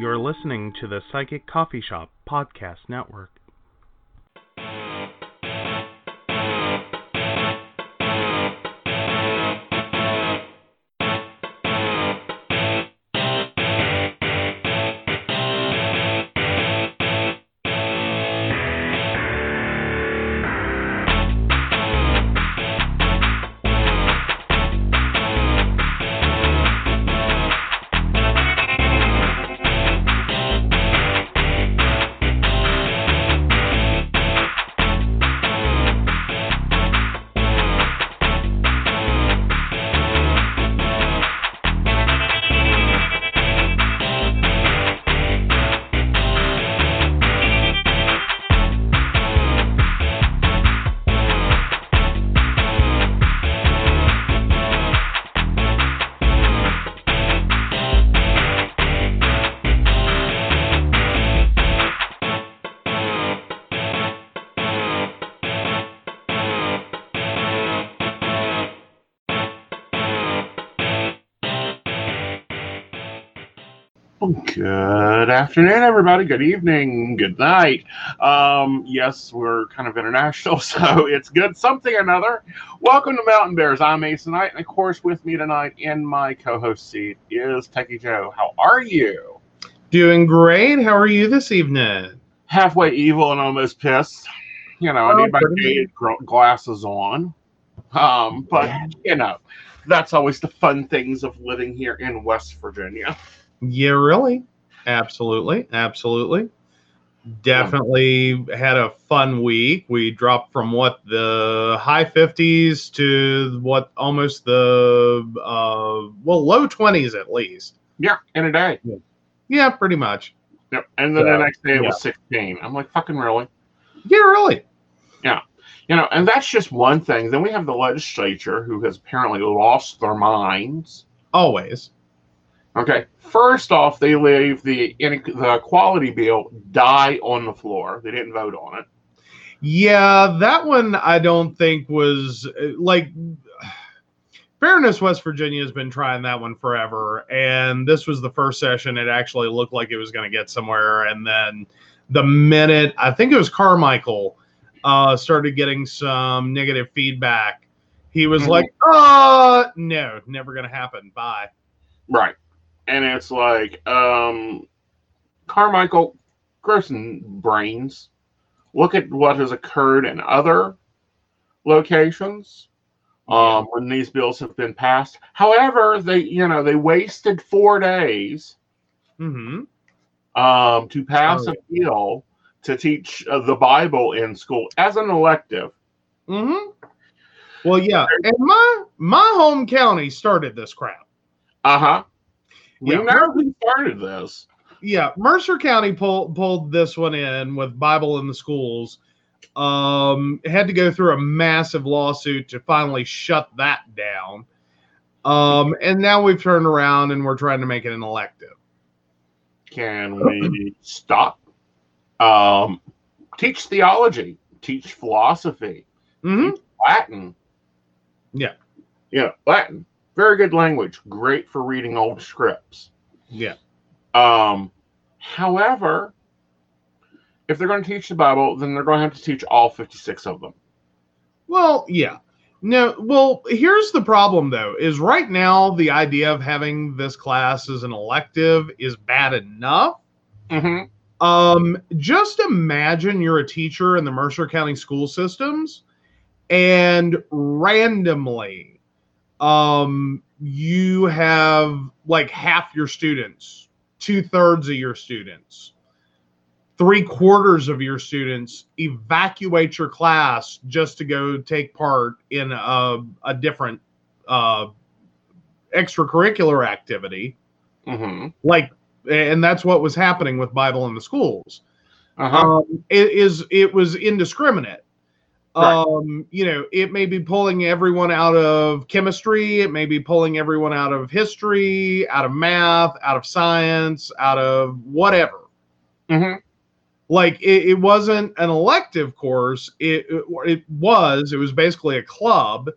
You're listening to the Psychic Coffee Shop Podcast Network. Afternoon, everybody. Good evening. Good night. Um, yes, we're kind of international, so it's good something or another. Welcome to Mountain Bears. I'm Aeson Knight, and of course, with me tonight in my co-host seat is Techy Joe. How are you? Doing great. How are you this evening? Halfway evil and almost pissed. You know, I Oh, need my glasses on. Um, but you know, that's always the fun things of living here in West Virginia. Yeah, really. Absolutely. Absolutely. Definitely had a fun week. We dropped from what the high 50s to what almost the uh well low 20s at least. Yeah, in a day. Yeah, pretty much. Yep. And then the next day it yeah. was 16. I'm like, fucking really? Yeah, really. Yeah. You know, and that's just one thing. Then we have the legislature who has apparently lost their minds. Always. Okay, first off, they leave the the equality bill die on the floor. They didn't vote on it. Yeah, that one I don't think was uh, like Fairness West Virginia has been trying that one forever, and this was the first session it actually looked like it was going to get somewhere. And then the minute I think it was Carmichael uh, started getting some negative feedback, he was Mhm. like, "Uh, no, never going to happen. Bye." Right, and it's like, um, Carmichael, Gerson brains. Look at what has occurred in other locations. um, when these bills have been passed. However, they you know they wasted four days hmm um, to pass Oh, a bill to teach uh, the Bible in school as an elective. Mm-hmm. Well, yeah, and my my home county started this crap. Uh huh. We Yeah. know who started this. yeah, Mercer County pulled pulled this one in with Bible in the schools. Um, had to go through a massive lawsuit to finally shut that down. Um, and now we've turned around and we're trying to make it an elective. Can we stop? Um, teach theology, teach philosophy, mm-hmm. Latin. Yeah. Yeah, Latin. Very good language. Great for reading old scripts. Yeah. Um, however, if they're going to teach the Bible, then they're going to have to teach all 56 of them. Well, yeah. No, well, here's the problem though, is right now the idea of having this class as an elective is bad enough. Mm-hmm. Um, just imagine you're a teacher in the Mercer County school systems, and randomly, um, you have like half your students, two thirds of your students, three quarters of your students evacuate your class just to go take part in a, a different uh, extracurricular activity Mm-hmm. like and that's what was happening with bible in the schools Uh-huh. um, it is it was indiscriminate Right. um you know it may be pulling everyone out of chemistry it may be pulling everyone out of history out of math out of science out of whatever mm-hmm. like it, it wasn't an elective course it, it it was it was basically a club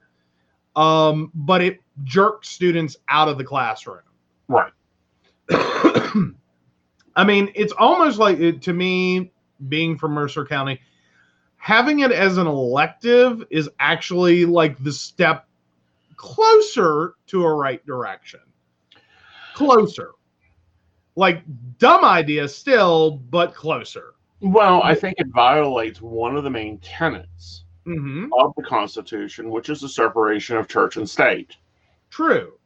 um but it jerked students out of the classroom Right. I mean, it's almost like it, to me, being from Mercer County, having it as an elective is actually like the step closer to a right direction. Closer. Like dumb idea still, but closer. Well, I think it violates one of the main tenets hmm of the Constitution, which is the separation of church and state. True.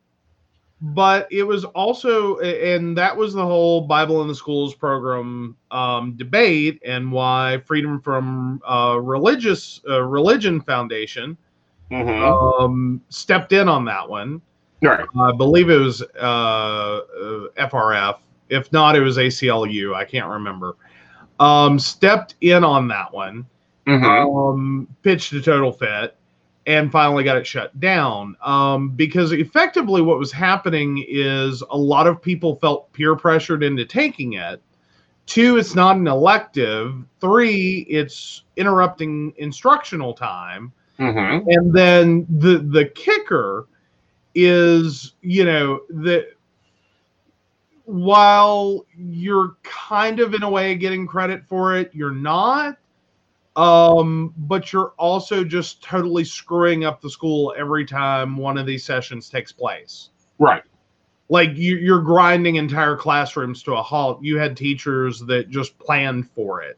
But it was also, and that was the whole Bible in the Schools program um, debate, and why Freedom from uh, Religious uh, Religion Foundation hmm um, stepped in on that one. right. I believe it was uh, uh, FRF. If not, it was ACLU. I can't remember. Um, stepped in on that one hmm um, pitched a total fit and finally got it shut down. Um, because effectively what was happening is a lot of people felt peer pressured into taking it. Two it's not an elective. Three it's interrupting instructional time. Hmm and then the the kicker is you know that while you're kind of in a way getting credit for it you're not um but you're also just totally screwing up the school every time one of these sessions takes place Right. like you, you're grinding entire classrooms to a halt you had teachers that just planned for it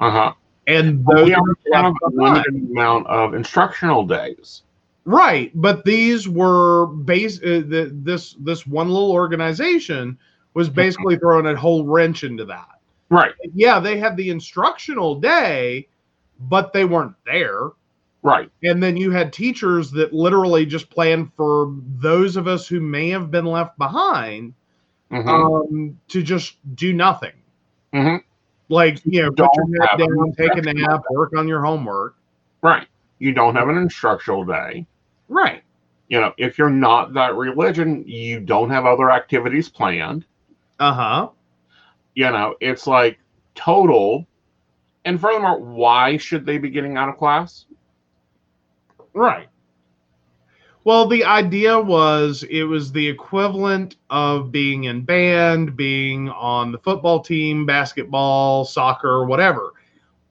Uh huh. and those we have a limited amount of instructional days. Right, but these were base. Uh, the, this this one little organization was basically throwing a whole wrench into that. Right. Yeah, they had the instructional day, but they weren't there. Right. And then you had teachers that literally just planned for those of us who may have been left behind hmm um, to just do nothing. Mm-hmm. Like you know, put your head down, take a nap, work on your homework. right. You don't have an instructional day. Right. You know, if you're not that religion, you don't have other activities planned. Uh huh. You know, it's like total. And furthermore, why should they be getting out of class? Right. Well, the idea was it was the equivalent of being in band, being on the football team, basketball, soccer, whatever.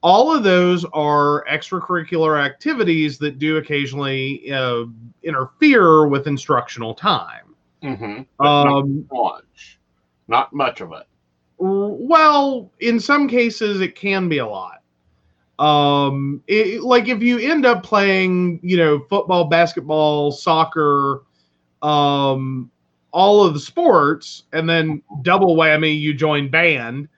All of those are extracurricular activities that do occasionally uh, interfere with instructional time. Mm-hmm. Not Um, much. Not much of it. Well, in some cases, it can be a lot. Um, it, like if you end up playing, you know, football, basketball, soccer, um, all of the sports, and then double whammy, you join band.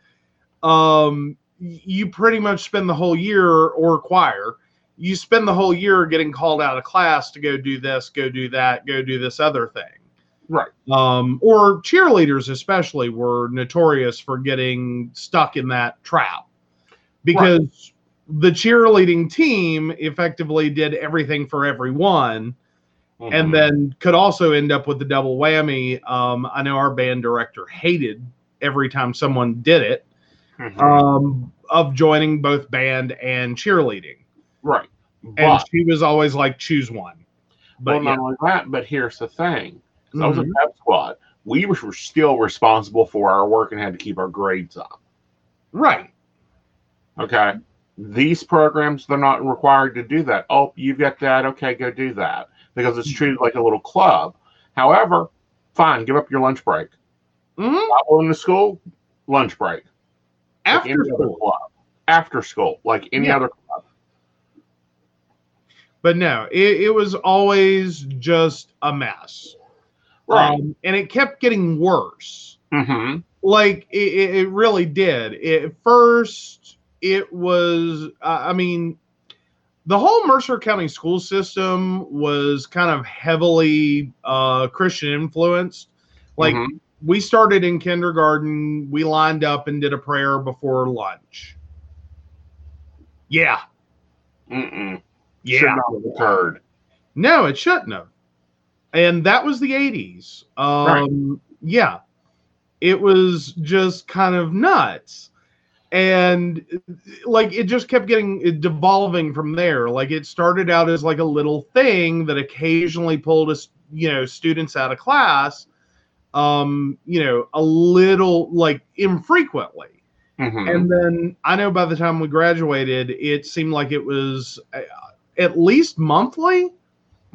Um, you pretty much spend the whole year or choir. You spend the whole year getting called out of class to go do this, go do that, go do this other thing Right. um, or cheerleaders especially were notorious for getting stuck in that trap because the cheerleading team effectively did everything for everyone Mhm. and then could also end up with the double whammy um, i know our band director hated every time someone did it Mhm. um, of joining both band and cheerleading right. and she was always like choose one but well, yeah. not only that, but here's the thing. 'Cause I was a Mhm. pep squad. We were still responsible for our work and had to keep our grades up. right Okay. These programs, they're not required to do that. Oh, you've got that. Okay, go do that. Because it's treated like a little club. However, fine, give up your lunch break. Mhm. Not going to school, lunch break. After other school club. After school, like any Yeah. other club. but no, it, it was always just a mess. Right. Um, and it kept getting worse. mm-hmm. Like it, it really did. At first, it was, uh, I mean, the whole Mercer County school system was kind of heavily uh, Christian influenced. Like Mhm. we started in kindergarten, we lined up and did a prayer before lunch. Yeah, Mm-mm. yeah. Should not have occurred. No, it shouldn't have. And that was the 80s. Um, Yeah. It was just kind of nuts. And like it just kept getting devolving from there. Like it started out as like a little thing that occasionally pulled us, you know, students out of class. um, you know, a little like infrequently. Mhm. And then I know by the time we graduated, it seemed like it was uh, at least monthly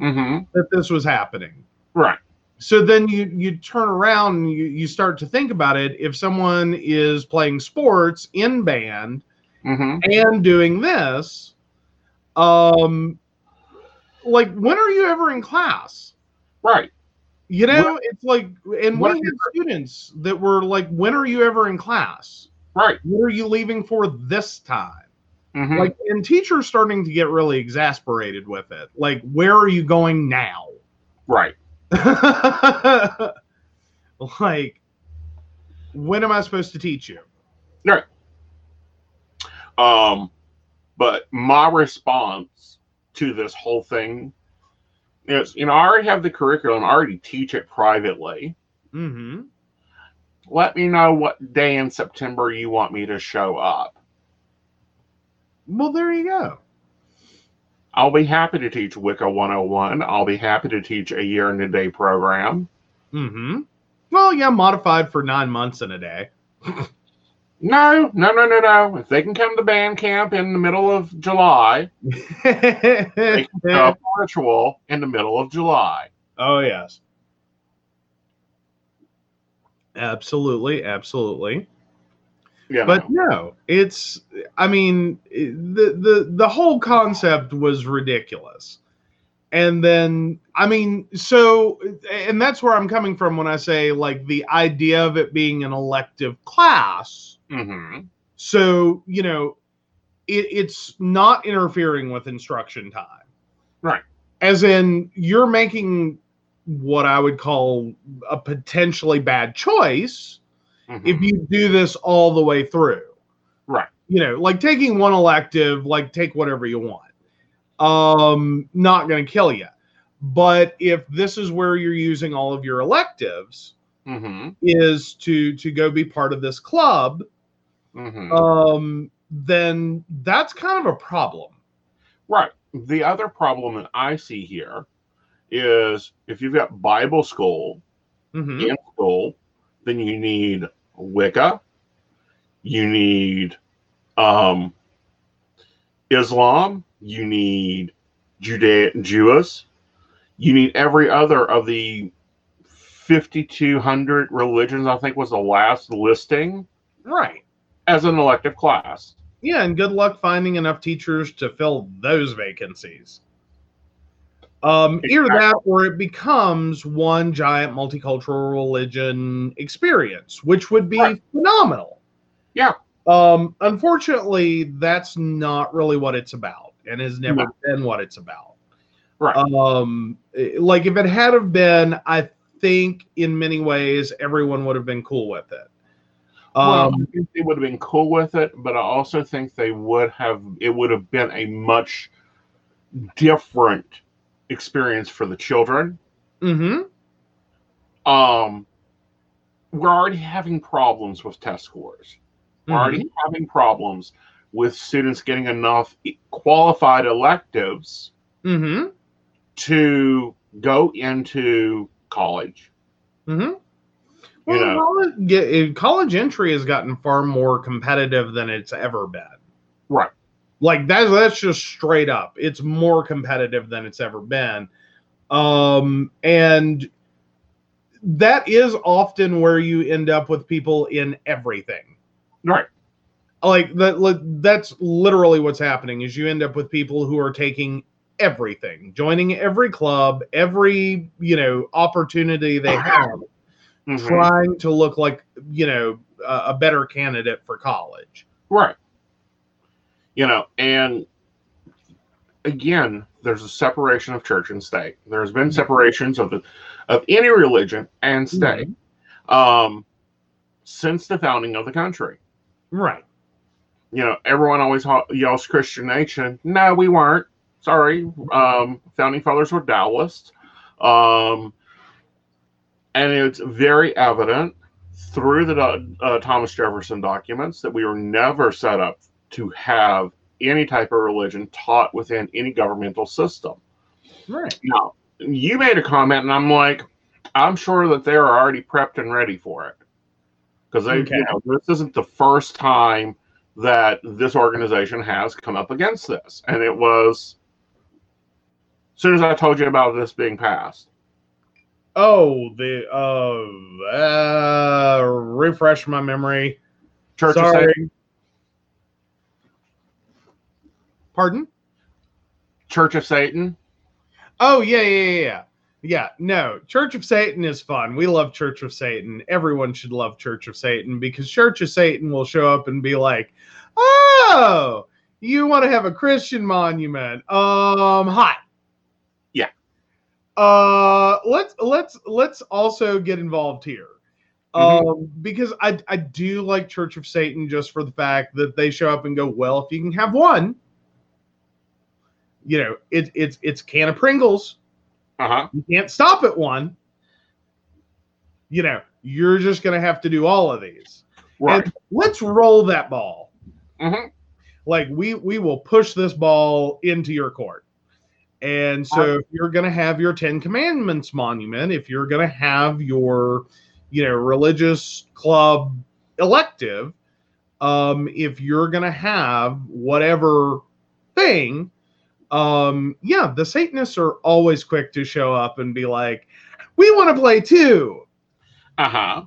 Mhm. that this was happening. Right. So then you you turn around and you, you start to think about it. If someone is playing sports in band Mhm. and doing this, um, like when are you ever in class? Right. You know, it's like, and we what- had students that were like, when are you ever in class? Right. When are you leaving for this time? Mhm. Like, and teachers starting to get really exasperated with it. Like, where are you going now? right. like, when am I supposed to teach you? Right. Um, but my response to this whole thing is, you know, I already have the curriculum. I already teach it privately. Mm-hmm. Let me know what day in September you want me to show up. Well, there you go. I'll be happy to teach Wicca 101. I'll be happy to teach a year and a day program. Mm-hmm. Well, yeah, modified for nine months and a day. No, no, no, no, no. If they can come to band camp in the middle of July, they can for ritual in the middle of July. oh yes. Absolutely, absolutely. You But no, it's I mean, the the the whole concept was ridiculous. And then I mean, so and that's where I'm coming from when I say like the idea of it being an elective class. Mhm. So, you know, it, it's not interfering with instruction time. Right. As in you're making what I would call a potentially bad choice Mhm. if you do this all the way through. Right. You know, like taking one elective, like take whatever you want. Um, not going to kill you. But if this is where you're using all of your electives, Mhm. is to to go be part of this club, Mhm. um, then that's kind of a problem. Right. The other problem that I see here is if you've got Bible school Mhm. in school, then you need Wicca, you need um, Islam, you need Judea Jews, you need every other of the 5,200 religions, I think was the last listing, Right. as an elective class. Yeah, and good luck finding enough teachers to fill those vacancies. Um, either that or it becomes one giant multicultural religion experience, which would be Right. phenomenal. Yeah. Um, unfortunately, that's not really what it's about and has never No. been what it's about. Right. Um, like if it had have been, I think in many ways everyone would have been cool with it. Well, Um, I think they would have been cool with it, but I also think they would have. It would have been a much different experience for the children. mhm. Um, we're already having problems with test scores. We're already having problems with students getting enough qualified electives Mm-hmm. to go into college. Mm-hmm. Well, know. college, college entry has gotten far more competitive than it's ever been. Right. Like that's that's just straight up. It's more competitive than it's ever been. Um, and that is often where you end up with people in everything. Right. Like that that's literally what's happening is you end up with people who are taking everything, joining every club, every, you know, opportunity they have Mhm. trying to look like you know a, a better candidate for college. Right. You know, and again, there's a separation of church and state. There's been separations of the of any religion and state um, since the founding of the country. Right. You know, everyone always yells Christian nation. No, we weren't. Sorry. Um, founding fathers were Deists. Um, and it's very evident through the uh, Thomas Jefferson documents that we were never set up to have any type of religion taught within any governmental system. Right. Now, you made a comment, and I'm like, I'm sure that they're already prepped and ready for it. Because they, Okay. you know, this isn't the first time that this organization has come up against this, and it was as soon as I told you about this being passed. Oh, the uh, uh refresh my memory. Church Sorry. Satan, Pardon? Church of Satan. Oh yeah, yeah, yeah, yeah. Yeah, no, Church of Satan is fun. We love Church of Satan. Everyone should love Church of Satan because Church of Satan will show up and be like, "Oh, you want to have a Christian monument? Um, hi." Yeah. Uh, let's let's let's also get involved here. Mhm. Um, because I I do like Church of Satan just for the fact that they show up and go, well, if you can have one, you know, it, it's it's can of Pringles. Uh huh. You can't stop at one. You know, you're just going to have to do all of these. Right. And let's roll that ball. Mhm. Like we we will push this ball into your court. And so if you're going to have your 10 commandments monument, if you're going to have your you know religious club elective, um if you're going to have whatever thing um yeah the satanists are always quick to show up and be like we want to play too Uh huh.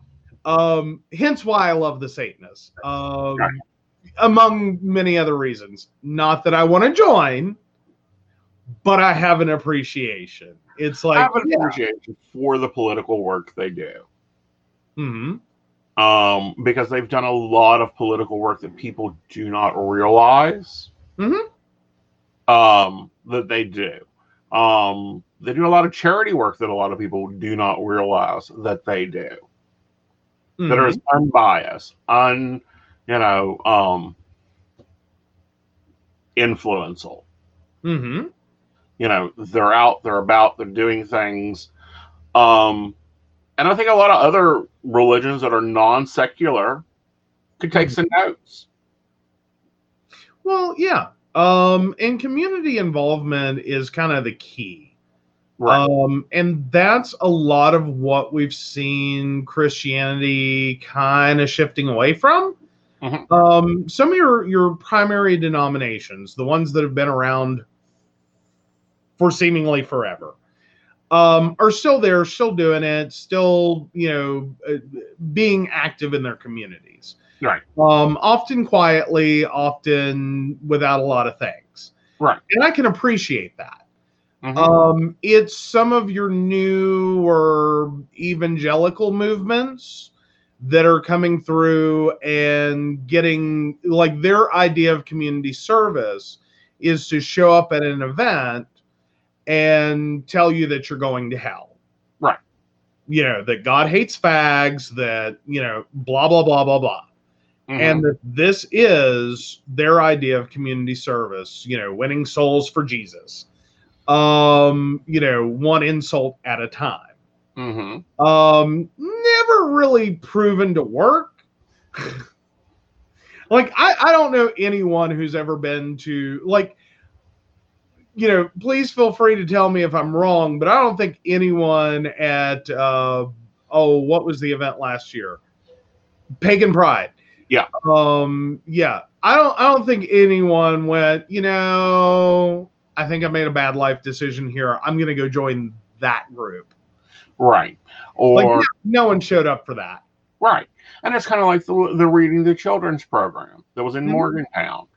um hence why i love the satanists um Right. among many other reasons not that i want to join but i have an appreciation it's I like have an yeah. appreciation for the political work they do. Mhm. um, because they've done a lot of political work that people do not realize Mhm. Um, that they do. Um, they do a lot of charity work that a lot of people do not realize that they do. That are Mhm. unbiased, un, you know, um, influential. Mm-hmm. You know, they're out, they're about, they're doing things. Um, and I think a lot of other religions that are non-secular could take some notes. well yeah um and community involvement is kind of the key Right. Um, and that's a lot of what we've seen Christianity kind of shifting away from. Mhm. Um, some of your your primary denominations, the ones that have been around for seemingly forever, um, are still there, still doing it, still you know uh, being active in their communities. Right. Um, often quietly, often without a lot of things. Right. And I can appreciate that. Mhm. Um, it's some of your new or evangelical movements that are coming through and getting like their idea of community service is to show up at an event and tell you that you're going to hell. Right. You know, that God hates fags, that, you know, blah, blah, blah, blah, blah Mhm. and that this is their idea of community service you know winning souls for jesus. Um you know one insult at a time. Mhm. um never really proven to work. Like I, I don't know anyone who's ever been to like you know please feel free to tell me if i'm wrong but i don't think anyone at uh oh what was the event last year? Pagan pride Yeah. um yeah i don't i don't think anyone went you know i think i made a bad life decision here i'm gonna go join that group Right. Or like no, no one showed up for that right. And it's kind of like the the reading the children's program that was in Mhm. Morgantown.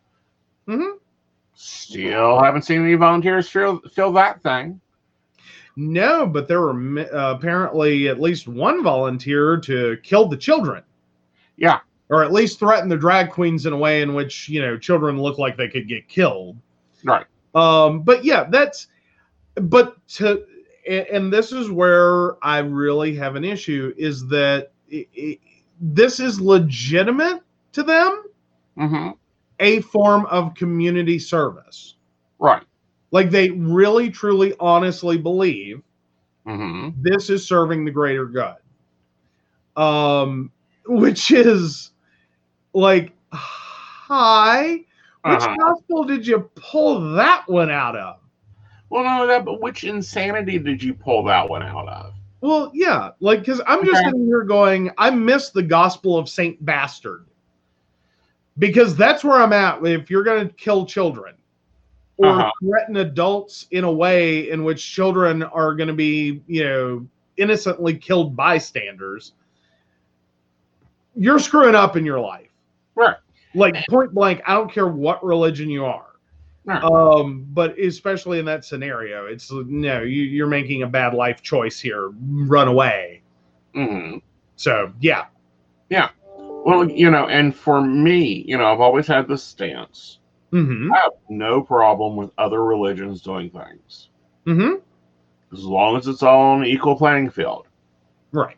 Mhm. Still haven't seen any volunteers fill fill that thing. No, but there were uh, apparently at least one volunteer to kill the children. Yeah. Or at least threaten the drag queens in a way in which, you know, children look like they could get killed. Right. Um, but yeah, that's, but to, and this is where I really have an issue is that i i this is legitimate to them, hmm a form of community service. Right. Like they really, truly, honestly believe hmm this is serving the greater good um which is like hi which Uh-huh. gospel did you pull that one out of Well, not only that, but which insanity did you pull that one out of? Well, yeah, like because I'm just Okay. sitting here going, I miss the Gospel of Saint Bastard because that's where I'm at. If you're going to kill children or Uh-huh. threaten adults in a way in which children are going to be, you know, innocently killed bystanders, you're screwing up in your life. Right. Like point blank, I don't care what religion you are. Right. Um, but especially in that scenario, it's no, you, you're making a bad life choice here. Run away. hmm So yeah, yeah. Well, you know, and for me, you know, I've always had this stance. mm-hmm. I have no problem with other religions doing things Mm-hmm. as long as it's all on equal playing field. right.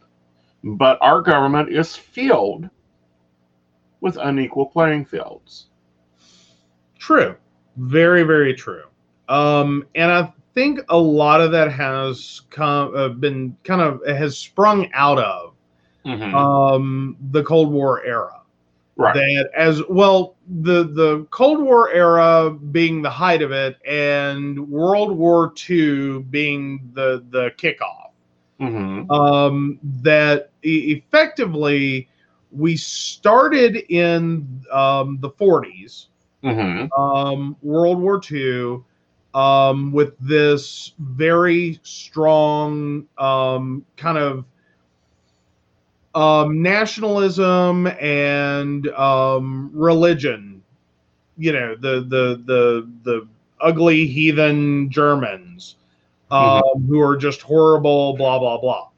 But our government is filled with unequal playing fields. True. Very, very true. Um, and I think a lot of that has come uh, been kind of has sprung out of Mhm. um, the Cold War era. right. That as well the the Cold War era being the height of it, and World War II being the the kickoff. hmm um, that e- effectively we started in um, the 40s, hmm um, World War II, um, with this very strong um, kind of um, nationalism and um, religion. You know, the the the the ugly heathen Germans um, who are just horrible, blah blah blah.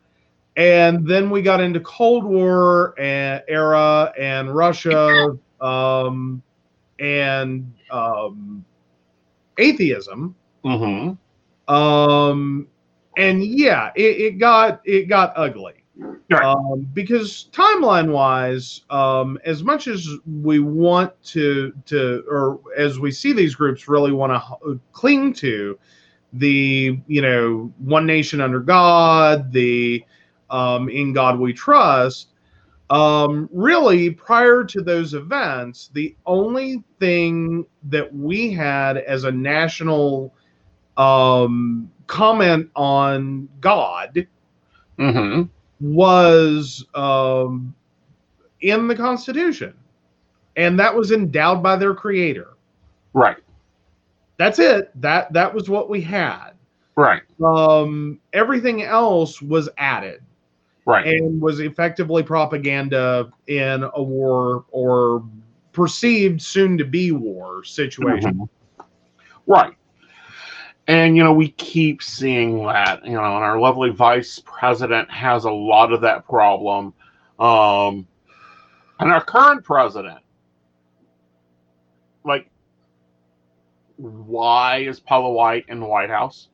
And then we got into Cold War and, era and Russia um, and um, atheism. hmm Um, and yeah, it, it got it got ugly. Right. Um, because timeline wise, um, as much as we want to to or as we see these groups really want to cling to the you know one nation under God, the um, in God we trust. Um, really, prior to those events, the only thing that we had as a national um, comment on God hmm was um, in the Constitution, and that was endowed by their creator. Right. That's it. That that was what we had. Right. Um, everything else was added Right. and was effectively propaganda in a war or perceived soon to be war situation. Mhm. Right. And, you know, we keep seeing that, you know, and our lovely vice president has a lot of that problem. Um, and our current president, like, why is Paula White in the White House?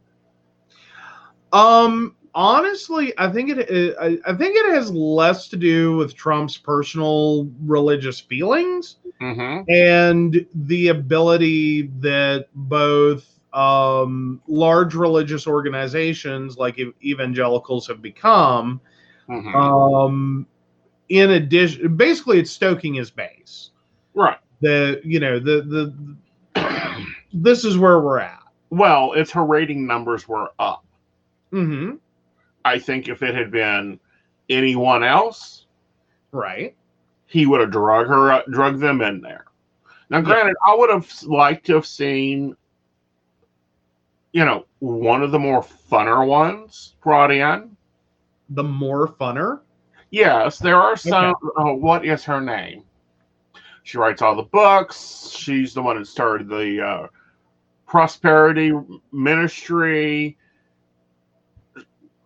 Um, honestly, I think it I, I think it has less to do with Trump's personal religious feelings Mm-hmm. and the ability that both um, large religious organizations like evangelicals have become. Mm-hmm. Um, in addition, basically, it's stoking his base. right. The you know the the this is where we're at. Well, its her rating numbers were up. hmm I think if it had been anyone else, Right. he would have drug her, drug them in there. Now, granted, I would have liked to have seen, you know, one of the more funner ones brought in. The more funner. Yes, there are some. Oh, what is her name? She writes all the books. She's the one that started the uh, prosperity ministry.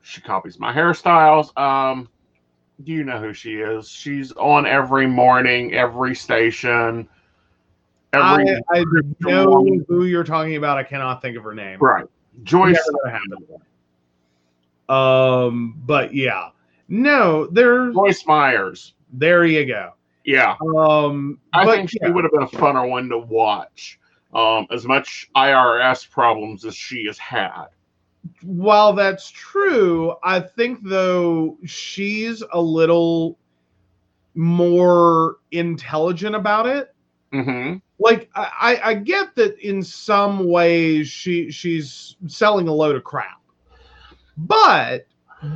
She copies my hairstyles. Um, do you know who she is? She's on every morning, every station. Every I, I know who you're talking about. I cannot think of her name. right, Joyce. Never gonna happen. Um, but yeah, no, there's Joyce Myers. there you go. Yeah, Um, I think she yeah, would have been a funner one to watch. Um, as much IRS problems as she has had. While that's true, I think though she's a little more intelligent about it. Mm-hmm. Like I, I get that in some ways she she's selling a load of crap, but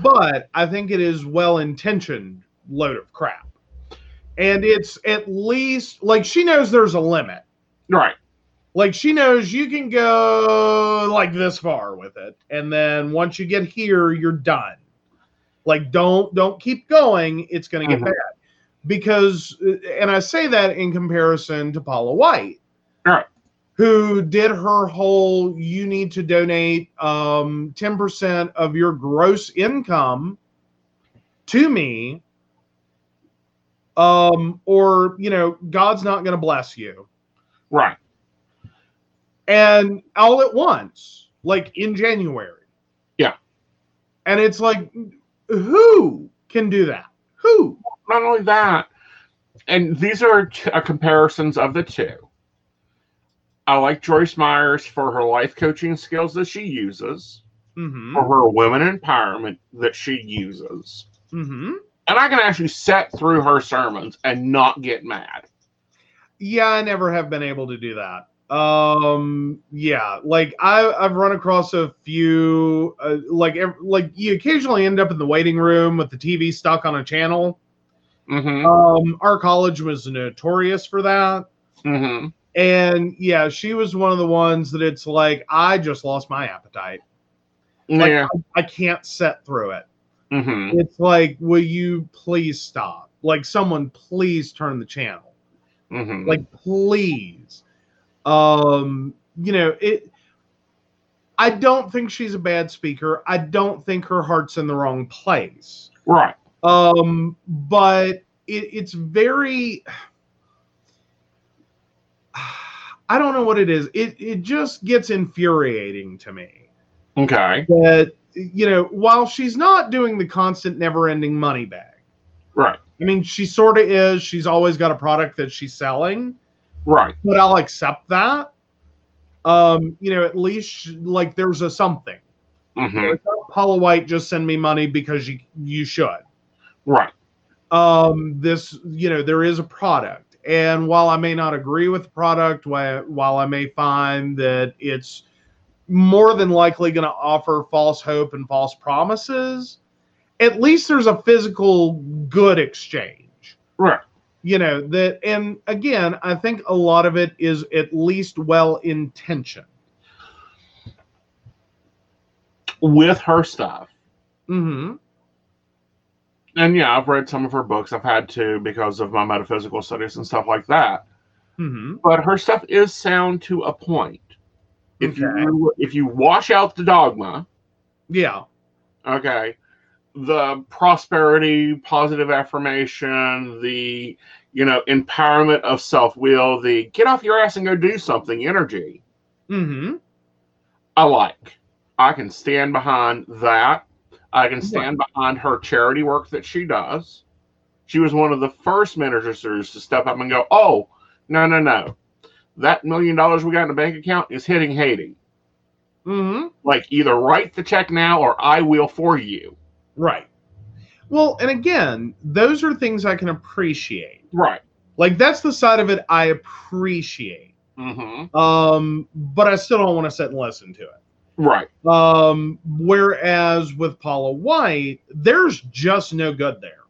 but I think it is well intentioned load of crap. And it's at least like she knows there's a limit. Right. Like she knows you can go like this far with it. And then once you get here, you're done. Like don't don't keep going. It's gonna get Mhm. bad. Because and I say that in comparison to Paula White Right. who did her whole you need to donate um 10% of your gross income to me um or you know god's not going to bless you Right. And all at once like in january Yeah. and it's like who can do that who Not only that, and these are t- uh, comparisons of the two. I like Joyce Myers for her life coaching skills that she uses, mm-hmm for her women empowerment that she uses. mm-hmm And I can actually set through her sermons and not get mad. Yeah, I never have been able to do that. Um, yeah, like I, I've run across a few, uh, like, like you occasionally end up in the waiting room with the TV stuck on a channel. Mm-hmm. Um, our college was notorious for that, Mm-hmm. and yeah, she was one of the ones that it's like I just lost my appetite. Like, Yeah. I can't set through it. Mm-hmm. It's like, will you please stop? Like, someone please turn the channel. Mm-hmm. like please um you know it i don't think she's a bad speaker. I don't think her heart's in the wrong place. Right. um but it, it's very i don't know what it is. It it just gets infuriating to me. Okay. that you know while she's not doing the constant never ending money bag. Right. i mean she sort of is. She's always got a product that she's selling Right. but I'll accept that. Um, you know, at least like there's a something. Mm-hmm. Paula White just send me money because you you should. Right. Um, this you know there is a product, and while I may not agree with the product, while while I may find that it's more than likely going to offer false hope and false promises, at least there's a physical good exchange Right. You know that and again i think a lot of it is at least well intentioned With her stuff. mm-hmm And yeah, I've read some of her books. I've had to because of my metaphysical studies and stuff like that. mm-hmm But her stuff is sound to a point. If Okay. you if you wash out the dogma, yeah okay, the prosperity, positive affirmation, the you know empowerment of self will, the get off your ass and go do something energy. mm-hmm I like. I can stand behind that. I can stand behind her charity work that she does. She was one of the first ministers to step up and go, "Oh, no, no, no, that million dollars we got in the bank account is hitting Haiti. mm-hmm Like either write the check now or I will for you." right well and again those are things i can appreciate Right. like that's the side of it i appreciate Mm-hmm. um but i still don't want to sit and listen to it Right. um whereas with paula white there's just no good there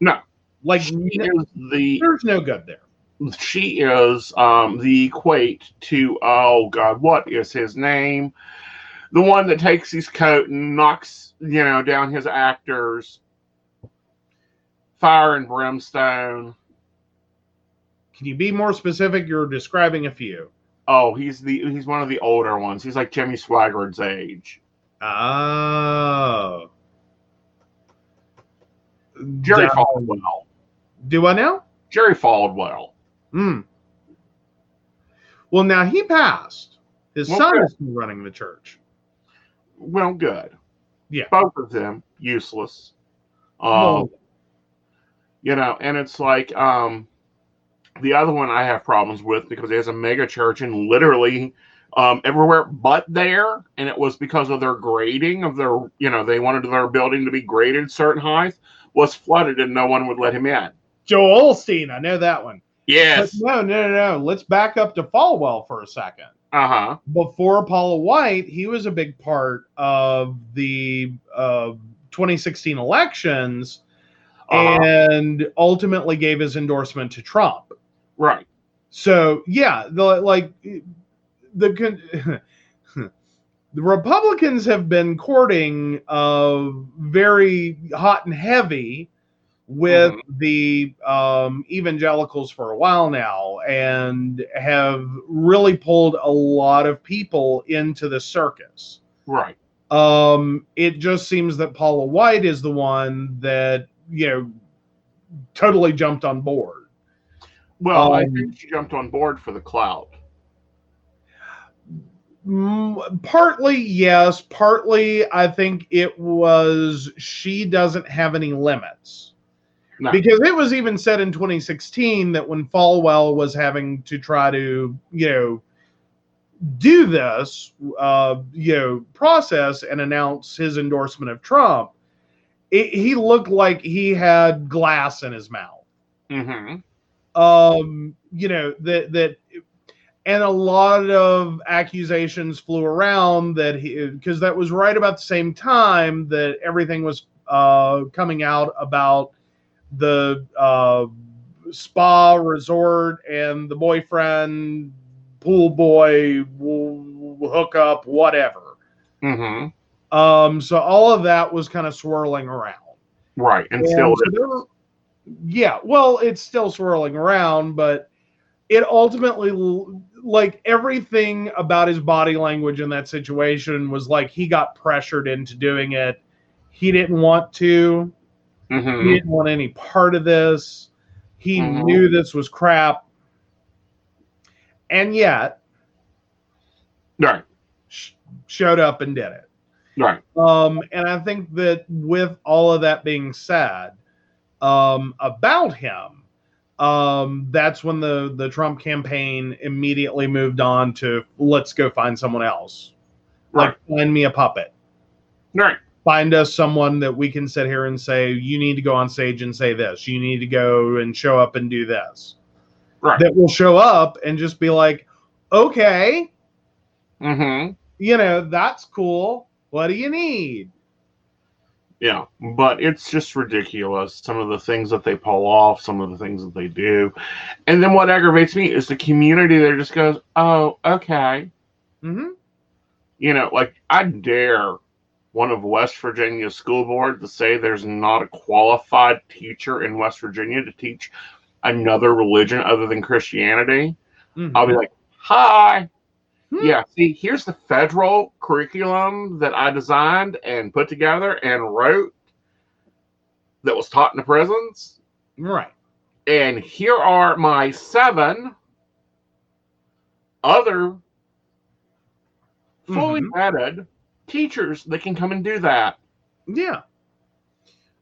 No. like no- the there's no good there she is um the equate to oh god what is his name the one that takes his coat and knocks you know down his actors fire and brimstone Can you be more specific? You're describing a few. oh he's the he's one of the older ones he's like jimmy swaggart's age Oh. jerry Da- falwell Do I know? jerry falwell Hmm. Well, now he passed. His Well, son good. is still running the church. well good Yeah. both of them useless um Well, you know and it's like um the other one i have problems with because it has a mega church and literally um everywhere but there and it was because of their grading of their you know they wanted their building to be graded certain height was flooded and no one would let him in Joel Osteen, I know that one. yes But no, no, no, no. Let's back up to Falwell for a second. uh-huh Before Paula White, he was a big part of the uh, 2016 elections Uh-huh. and ultimately gave his endorsement to Trump. right. So yeah, the like the con- the Republicans have been courting uh, very hot and heavy with the um, evangelicals for a while now, and have really pulled a lot of people into the circus. Right. Um, it just seems that Paula White is the one that you know totally jumped on board. Well, I Um, think she jumped on board for the clout. Mm, partly yes partly i think it was she doesn't have any limits No. because it was even said in 2016 that when falwell was having to try to you know do this uh you know process and announce his endorsement of trump it, he looked like he had glass in his mouth Mm-hmm. um you know that that and a lot of accusations flew around that he because that was right about the same time that everything was uh coming out about the uh spa resort and the boyfriend pool boy w- hookup whatever Mm-hmm. Um so all of that was kind of swirling around Right. And and still so yeah, well, it's still swirling around, but it ultimately, like everything about his body language in that situation was like he got pressured into doing it. He didn't want to. He Mhm. didn't want any part of this. He Mhm. knew this was crap. And yet, Right. sh- showed up and did it. Right. Um, and I think that with all of that being said um, about him, um, that's when the the Trump campaign immediately moved on to let's go find someone else. Right. Like find me a puppet. Right. Find us someone that we can sit here and say, you need to go on stage and say this. You need to go and show up and do this. Right. That will show up and just be like, okay, Mm-hmm. you know, that's cool. What do you need? Yeah, but it's just ridiculous. Some of the things that they pull off, some of the things that they do. And then what aggravates me is the community there just goes, oh, okay. hmm You know, like I dare one of West Virginia's school board to say there's not a qualified teacher in West Virginia to teach another religion other than Christianity. I'll be like, hi. Hmm. Yeah, see, here's the federal curriculum that I designed and put together and wrote that was taught in the prisons. Right. And here are my seven other fully Mhm. vetted teachers that can come and do that. Yeah.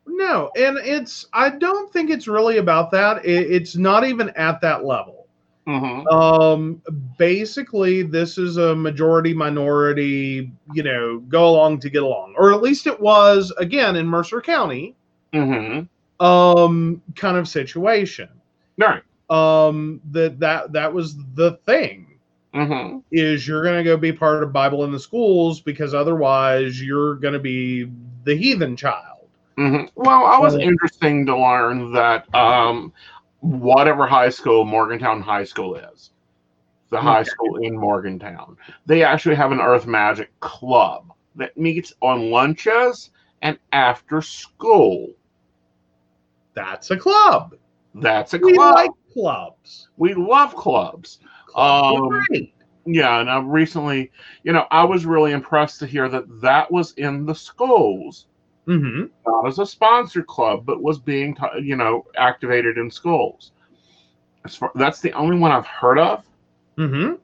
No, and it's I don't think it's really about that. It, it's not even at that level. Mm-hmm. Um basically this is a majority minority, you know, go along to get along. Or at least it was again in Mercer County Mm-hmm. um kind of situation. Right. Um that that that was the thing. Mm-hmm. is you're going to go be part of Bible in the schools because otherwise you're going to be the heathen child. hmm Well, I was interesting to learn that um, whatever high school Morgantown High School is, the high school in Morgantown, they actually have an Earth Magic club that meets on lunches and after school. That's a club. That's a club. We like clubs. we love clubs. Clubs Um. Yeah, and I recently, you know, I was really impressed to hear that that was in the schools, Mhm. not as a sponsored club, but was being, you know, activated in schools. As far, that's the only one I've heard of. Mm-hmm.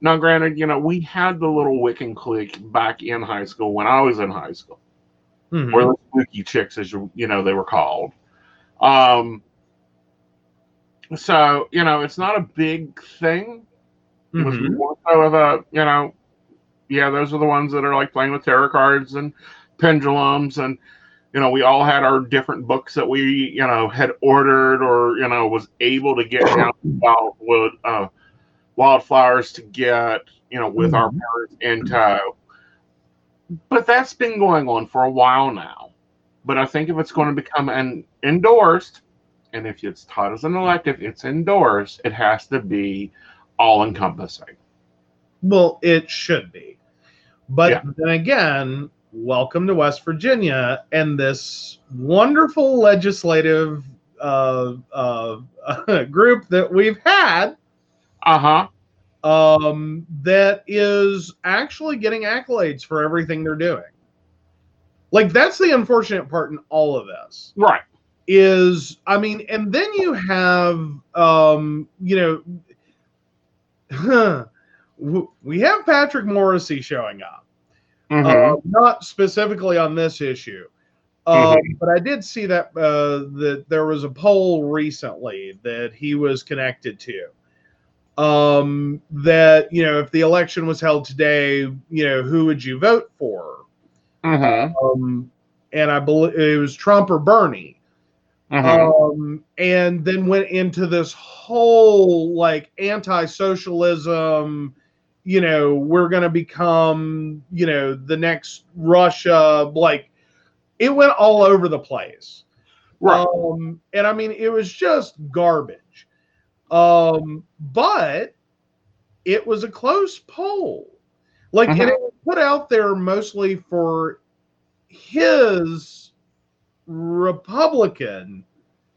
Now, granted, you know, we had the little Wiccan clique back in high school when I was in high school, Mhm. or the spooky chicks, as you, you know, they were called. Um, so you know, it's not a big thing. It was Mhm. more so of a, you know, yeah, those are the ones that are like playing with tarot cards and pendulums, and you know, we all had our different books that we, you know, had ordered or you know was able to get down wildwood, uh, wildflowers to get, you know, with our parents in tow. But that's been going on for a while now. But I think if it's going to become an endorsed, and if it's taught as an elective, it's endorsed, it has to be all encompassing. Well, it should be. But Yeah. then again, welcome to West Virginia and this wonderful legislative uh, uh, group that we've had Uh huh. um, that is actually getting accolades for everything they're doing. Like that's the unfortunate part in all of this Right. is I mean, and then you have um, you know w- we have Patrick Morrisey showing up. Mhm. Uh, not specifically on this issue. Um, But I did see that uh, that there was a poll recently that he was connected to. Um, that you know, if the election was held today, you know, who would you vote for? Mhm. Um, and I believe it was Trump or Bernie. Mhm. Um, and then went into this whole like anti-socialism. You know, we're going to become, you know, the next Russia. Like, it went all over the place. right. Um, and I mean, it was just garbage. Um, but it was a close poll. Like, and Mhm. it was put out there mostly for his Republican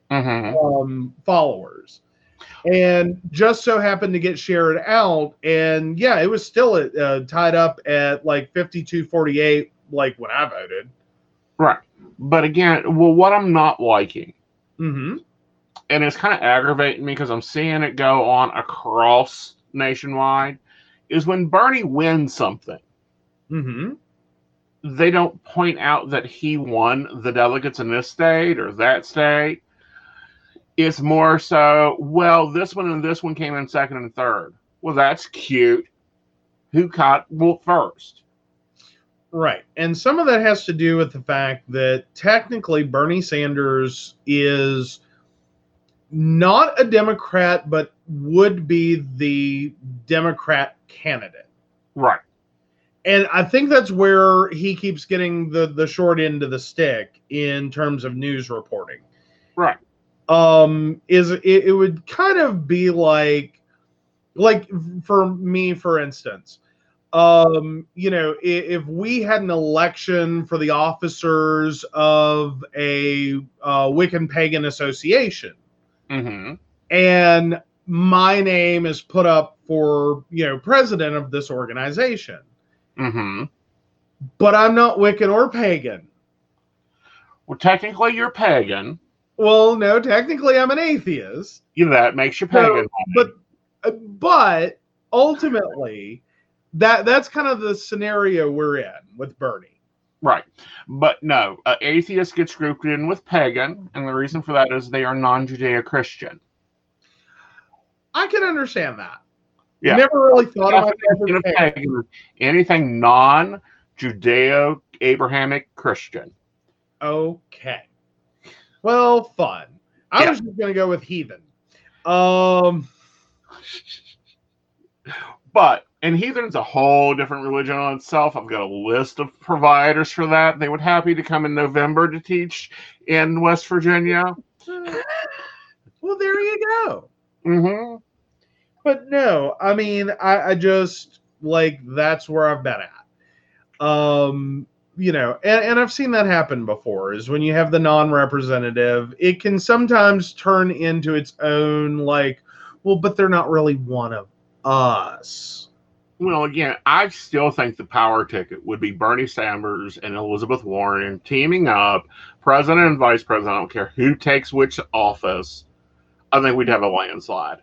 Mhm. um, followers. And just so happened to get shared out. And yeah, it was still uh, tied up at like 52 48, like when I voted. Right. But again, well, what I'm not liking, hmm and it's kind of aggravating me because I'm seeing it go on across nationwide, is when Bernie wins something, hmm they don't point out that he won the delegates in this state or that state. It's more so, well, this one and this one came in second and third. Well, that's cute. Who caught well first? Right. And some of that has to do with the fact that technically Bernie Sanders is not a Democrat, but would be the Democrat candidate. Right. And I think that's where he keeps getting the, the short end of the stick in terms of news reporting. Right. Um, is it, it would kind of be like like for me, for instance, um, you know, i- if we had an election for the officers of a uh, Wiccan pagan association, Mm-hmm. and my name is put up for you know president of this organization, Mm-hmm. but I'm not Wiccan or pagan. Well, technically, you're pagan. Well, no, technically I'm an atheist. You that makes you pagan. but uh, but ultimately that that's kind of the scenario we're in with Bernie. Right. But no, uh, atheist gets grouped in with pagan, and the reason for that is they are non Judeo Christian. I can understand that. Yeah. Never really thought of myself Definition as of pagan. anything non Judeo Abrahamic Christian. Okay. Well, fun. I Yeah. was just gonna go with heathen. Um But, and heathen's a whole different religion on itself. I've got a list of providers for that. They would happy to come in November to teach in West Virginia. well there you go. Mm-hmm. But no, I mean, I, I just like that's where I've been at. Um, you know, and, and I've seen that happen before. Is when you have the non-representative, it can sometimes turn into its own like, well, but they're not really one of us. Well, again, I still think the power ticket would be Bernie Sanders and Elizabeth Warren teaming up, president and vice president. I don't care who takes which office. I think we'd have a landslide.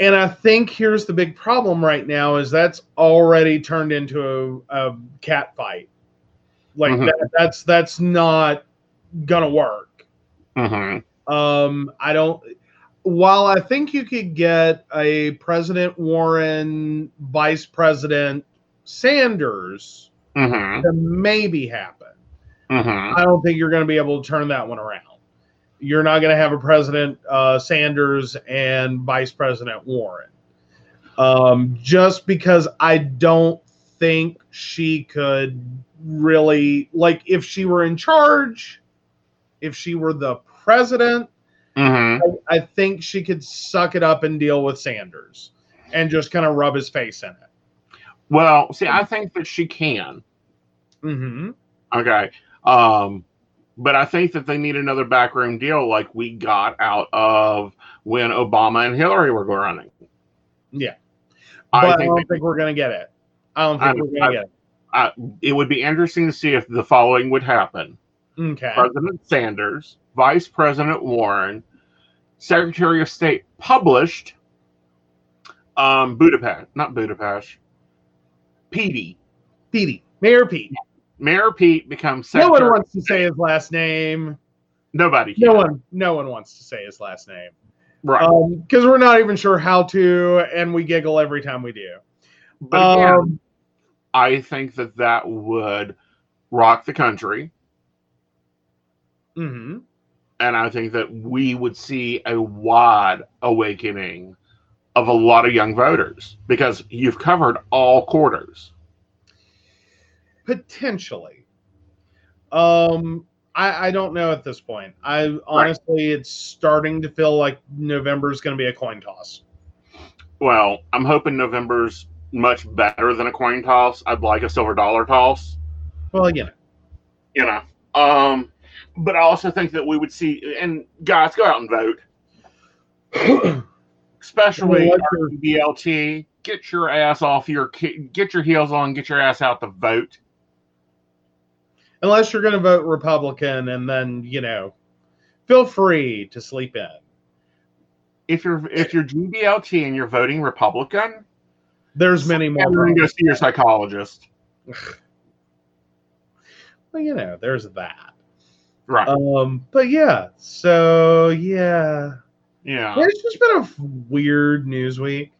And I think here's the big problem right now is that's already turned into a, a cat fight. Like Mhm. that, that's that's not gonna work. Mm-hmm. Um, I don't. While I think you could get a President Warren, Vice President Sanders Mm-hmm. to maybe happen, Mm-hmm. I don't think you're going to be able to turn that one around. You're not going to have a President uh, Sanders and Vice President Warren, um, just because I don't think she could really like if she were in charge. if she were the president, hmm I, I think she could suck it up and deal with Sanders and just kind of rub his face in it. Well, see, I think that she can. Mm-hmm. Okay. Um, but I think that they need another backroom deal like we got out of when Obama and Hillary were running. Yeah. I But I, think don't that- think we're gonna get it. I don't think I- we're gonna get it. Uh, it would be interesting to see if the following would happen Okay. President Sanders, Vice President Warren, Secretary of State published um, Budapest, not Budapest, Petey. Petey. Mayor Pete. Mayor Pete becomes No one wants to say his last name. Nobody. No one. No one wants to say his last name. Right. because we're not even sure how to, and we giggle every time we do. but again, Um, I think that that would rock the country. mhm. And I think that we would see a wide awakening of a lot of young voters because you've covered all quarters. Potentially. Um, I, I don't know at this point. I honestly, it's starting to feel like November is going to be a coin toss. Well, I'm hoping November's much better than a coin toss. I'd like a silver dollar toss, Well, you know. you know. Um, but I also think that we would see, and guys, go out and vote, especially BLT. Get your ass off your, get your heels on, get your ass out to vote. Unless you're going to vote Republican, and then you know, feel free to sleep in. If you're if you're GBLT and you're voting Republican, There's many more. everyone go see your psychologist. Well, you know, there's that. Right. Um, but yeah, so yeah, yeah. it's just been a weird news week.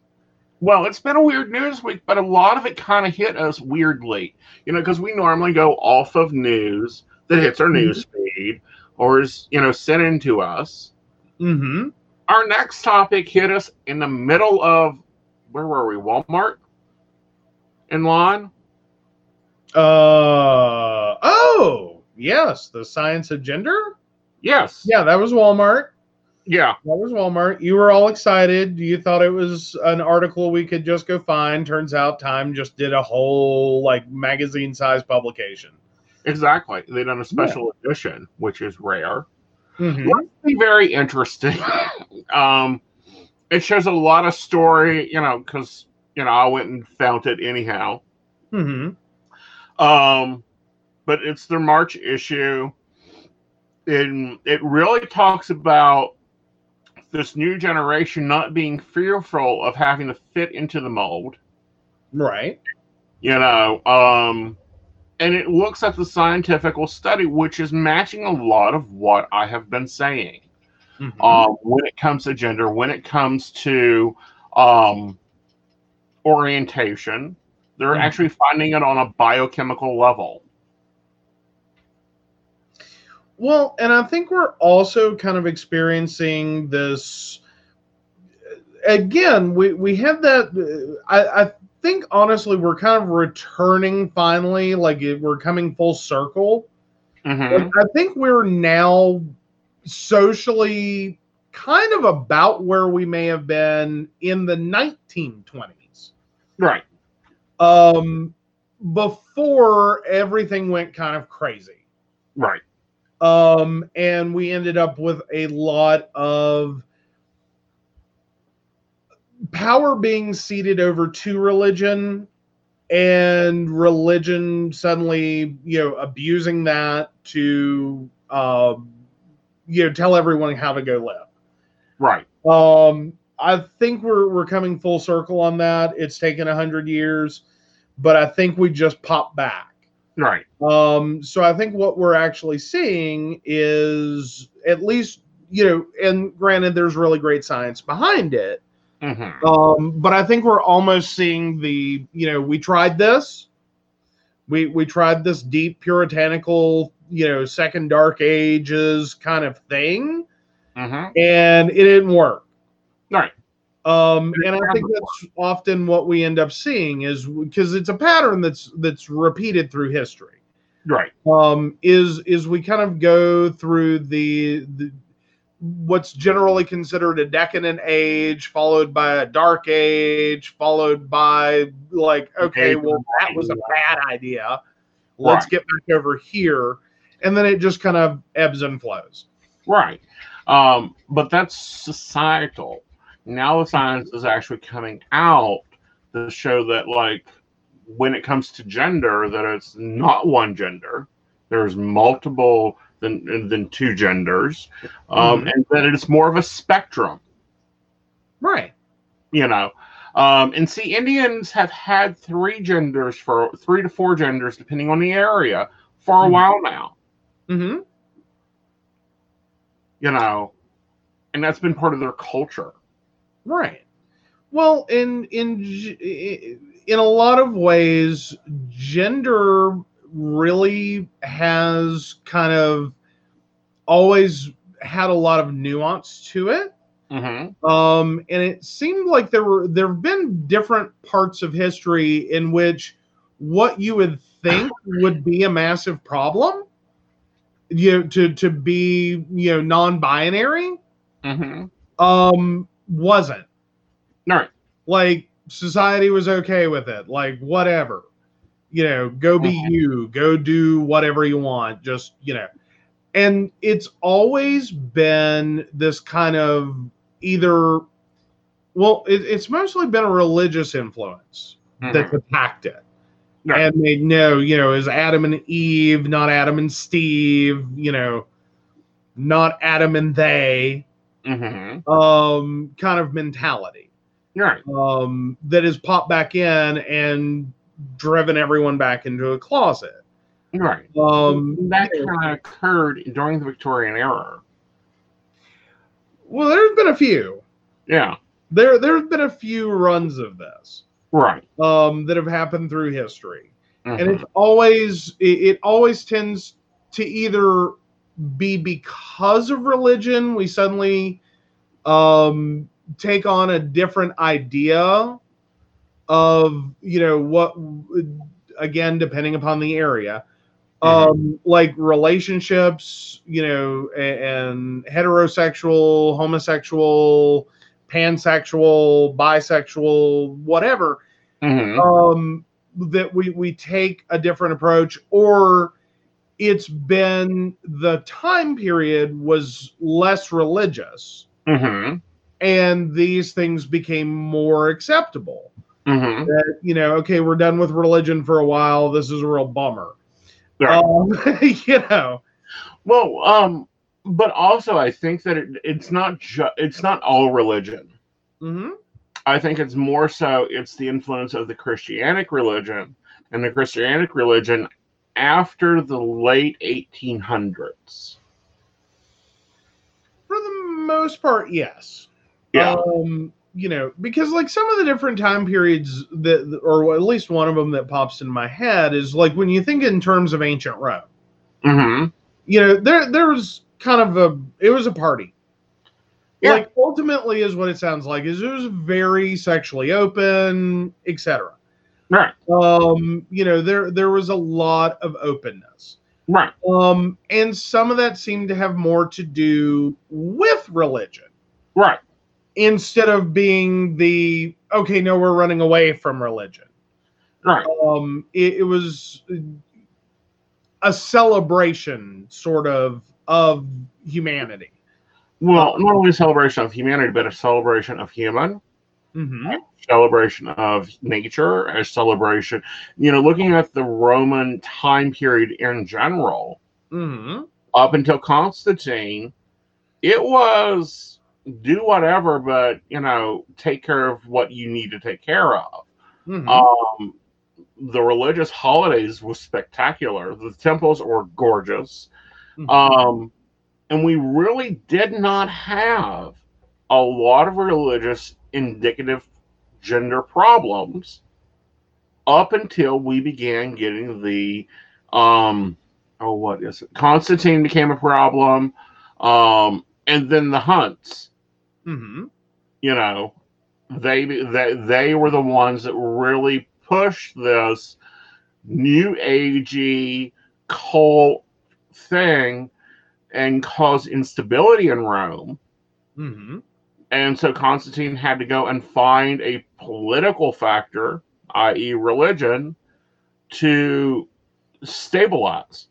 Well, it's been a weird news week, but a lot of it kind of hit us weirdly. You know, because we normally go off of news that hits our Mhm. news feed or is, you know, sent into us. Mm-hmm. Our next topic hit us in the middle of where were we? Walmart in line. Uh oh, yes, the science of gender. Yes. Yeah, that was Walmart. Yeah. That was Walmart. You were all excited. You thought it was an article we could just go find. Turns out Time just did a whole like magazine size publication. Exactly. They done a special edition, which is rare. Mhm. Let's be very interesting. um, it shows a lot of story, you know, because you know I went and found it anyhow. Mhm. Um, but it's their March issue, and it really talks about this new generation not being fearful of having to fit into the mold. Right. You know, um, and it looks at the scientific study, which is matching a lot of what I have been saying. Mhm. um, when it comes to gender, when it comes to um, orientation. They're Mhm. actually finding it on a biochemical level. Well, and I think we're also kind of experiencing this. Again, we we had that. uh, I, I think honestly, we're kind of returning finally. Like it, we're coming full circle. Mhm. I think we're now socially kind of about where we may have been in the 1920s. Right. Um, before everything went kind of crazy. Right. um, and we ended up with a lot of power being ceded over to religion and religion suddenly you know abusing that to um, you know tell everyone how to go live Right. um, I think we're we're coming full circle on that. It's taken a hundred years, but I think we just popped back. Right. Um, so I think what we're actually seeing is at least, you know, and granted, there's really great science behind it. hmm Um, but I think we're almost seeing the, you know, we tried this. We we tried this deep puritanical, you know, second dark ages kind of thing, hmm and it didn't work. Right. Um, and I think that's often what we end up seeing is because it's a pattern that's that's repeated through history. Right. um, is is we kind of go through the, the what's generally considered a decadent age, followed by a dark age, followed by like, okay, well that was a bad idea. Let's Right. get back over here, and then it just kind of ebbs and flows. Right. Um, but that's societal. Now the science is actually coming out to show that, like, when it comes to gender, that it's not one gender. There's multiple than than two genders, um, Mhm. and that it's more of a spectrum. Right. You know, um, and see, Indians have had three genders for three to four genders, depending on the area, for a Mhm. while now. Mm-hmm. You know, and that's been part of their culture. Right. Well, in in in a lot of ways, gender really has kind of always had a lot of nuance to it. Mm-hmm. Um, and it seemed like there were there have been different parts of history in which what you would think would be a massive problem, you know, to to be you know non-binary, Mm-hmm. um, wasn't Right. like society was okay with it like whatever you know go be Mhm. you go do whatever you want just you know and it's always been this kind of either well it, it's mostly been a religious influence that's attacked it Right. and made no you know is adam and eve not adam and steve you know not adam and they Mm-hmm. um kind of mentality Right. um, that has popped back in and driven everyone back into a closet. Right. Um, that kind of occurred during the Victorian era. well, there's been a few. Yeah. There, there's been a few runs of this Right. um, that have happened through history, and Mhm. it's always it, it always tends to either be because of religion we suddenly um, take on a different idea of you know what again depending upon the area um like relationships you know a- and heterosexual homosexual pansexual bisexual whatever Mhm. um that we we take a different approach or it's been the time period was less religious Mhm. and these things became more acceptable Mhm. that you know okay we're done with religion for a while this is a real bummer Right. um, you know Well, um, but also I think that it, it's not ju- it's not all religion. hmm I think it's more so it's the influence of the Christianic religion and the Christianic religion after the late 1800s. for the most part yes Yeah. um you know because like some of the different time periods that or at least one of them that pops in my head is like when you think in terms of ancient rome mm-hmm. you know there there was kind of a it was a party Yeah. like ultimately is what it sounds like is it was very sexually open etc Right. um you know there there was a lot of openness Right. um and some of that seemed to have more to do with religion Right. Instead of being the okay no we're running away from religion Right. um it, it was a celebration sort of of humanity Well, not only a celebration of humanity, but a celebration of human, mm-hmm. celebration of nature, a celebration, you know, looking at the Roman time period in general, Mm-hmm. up until Constantine, it was do whatever, but, you know, take care of what you need to take care of. Mm-hmm. Um, the religious holidays was spectacular. The temples were gorgeous. Mhm. Um, and we really did not have a lot of religious indicative gender problems up until we began getting the um oh what is it constantine became a problem um and then the hunts Mm-hmm. you know they they they were the ones that really pushed this new agey cult thing and caused instability in Rome. hmm And so Constantine had to go and find a political factor, i.e., religion, to stabilize.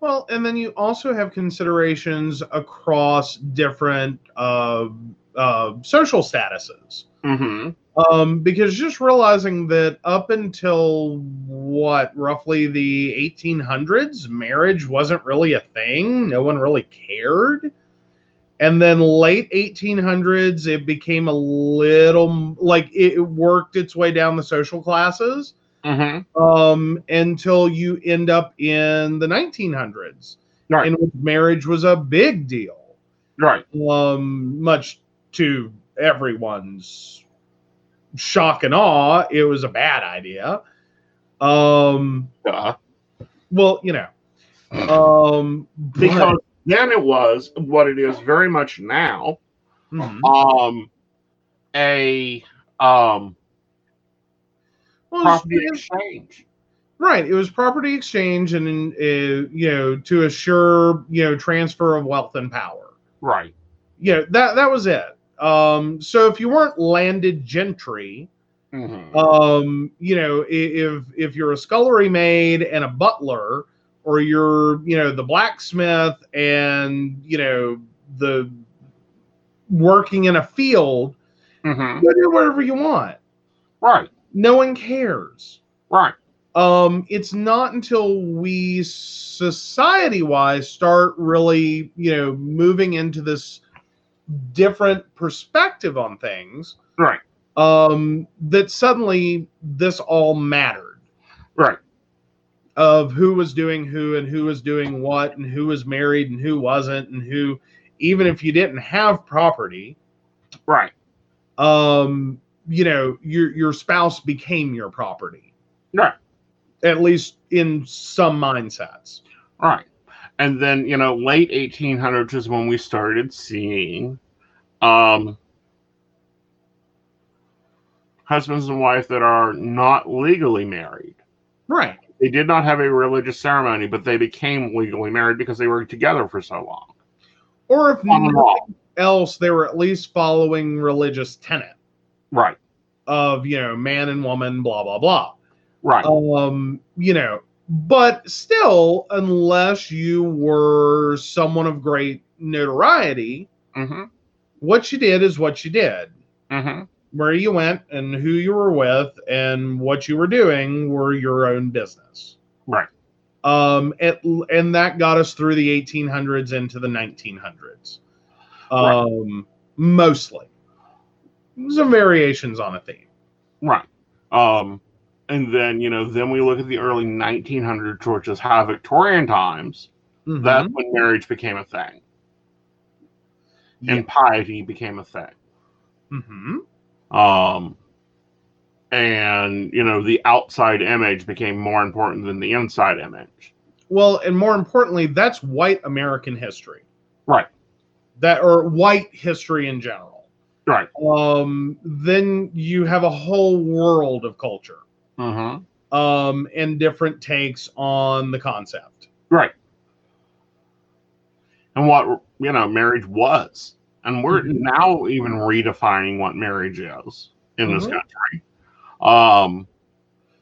Well, and then you also have considerations across different uh, uh, social statuses. Mm-hmm. Um, because just realizing that up until what, roughly the 1800s, marriage wasn't really a thing. No one really cared. And then late 1800s, it became a little like it worked its way down the social classes Mm-hmm. um, until you end up in the 1900s, Right. in which marriage was a big deal, Right. um, much to everyone's shock and awe. It was a bad idea. Um, Duh. well, you know, um, Because then it was what it is very much now. Mhm. Um, a um Well, property exchange. Right. It was property exchange and, uh, you know, to assure, you know, transfer of wealth and power. Right. You know, that, that was it. Um, so if you weren't landed gentry, Mm-hmm. um, you know, if, if you're a scullery maid and a butler, or you're, you know, the blacksmith and, you know, the working in a field, mm-hmm. you do whatever you want. Right. No one cares. Right. um it's not until we society wise start really you know moving into this different perspective on things Right. um that suddenly this all mattered Right. of who was doing who and who was doing what and who was married and who wasn't and who even if you didn't have property Right. um you know your your spouse became your property Right. at least in some mindsets Right. And then, you know, late 1800s is when we started seeing um, husbands and wife that are not legally married. right They did not have a religious ceremony, but they became legally married because they were together for so long. or if nothing else they were at least following religious tenet Right. of you know man and woman blah blah blah Right. um you know but still unless you were someone of great notoriety mm-hmm. what you did is what you did Mm-hmm. where you went and who you were with and what you were doing were your own business Right. um and, and that got us through the 1800s into the 1900s Right. um mostly some variations on a theme Right. Um, and then, you know, then we look at the early 1900s, which is how Victorian times, that's Mhm. when marriage became a thing Yeah. and piety became a thing. Mm-hmm. um and you know the outside image became more important than the inside image well and more importantly that's white american history right that or white history in general right um then you have a whole world of culture mm-hmm. um and different takes on the concept right and what you know marriage was and we're Mhm. now even redefining what marriage is in this Mhm. country um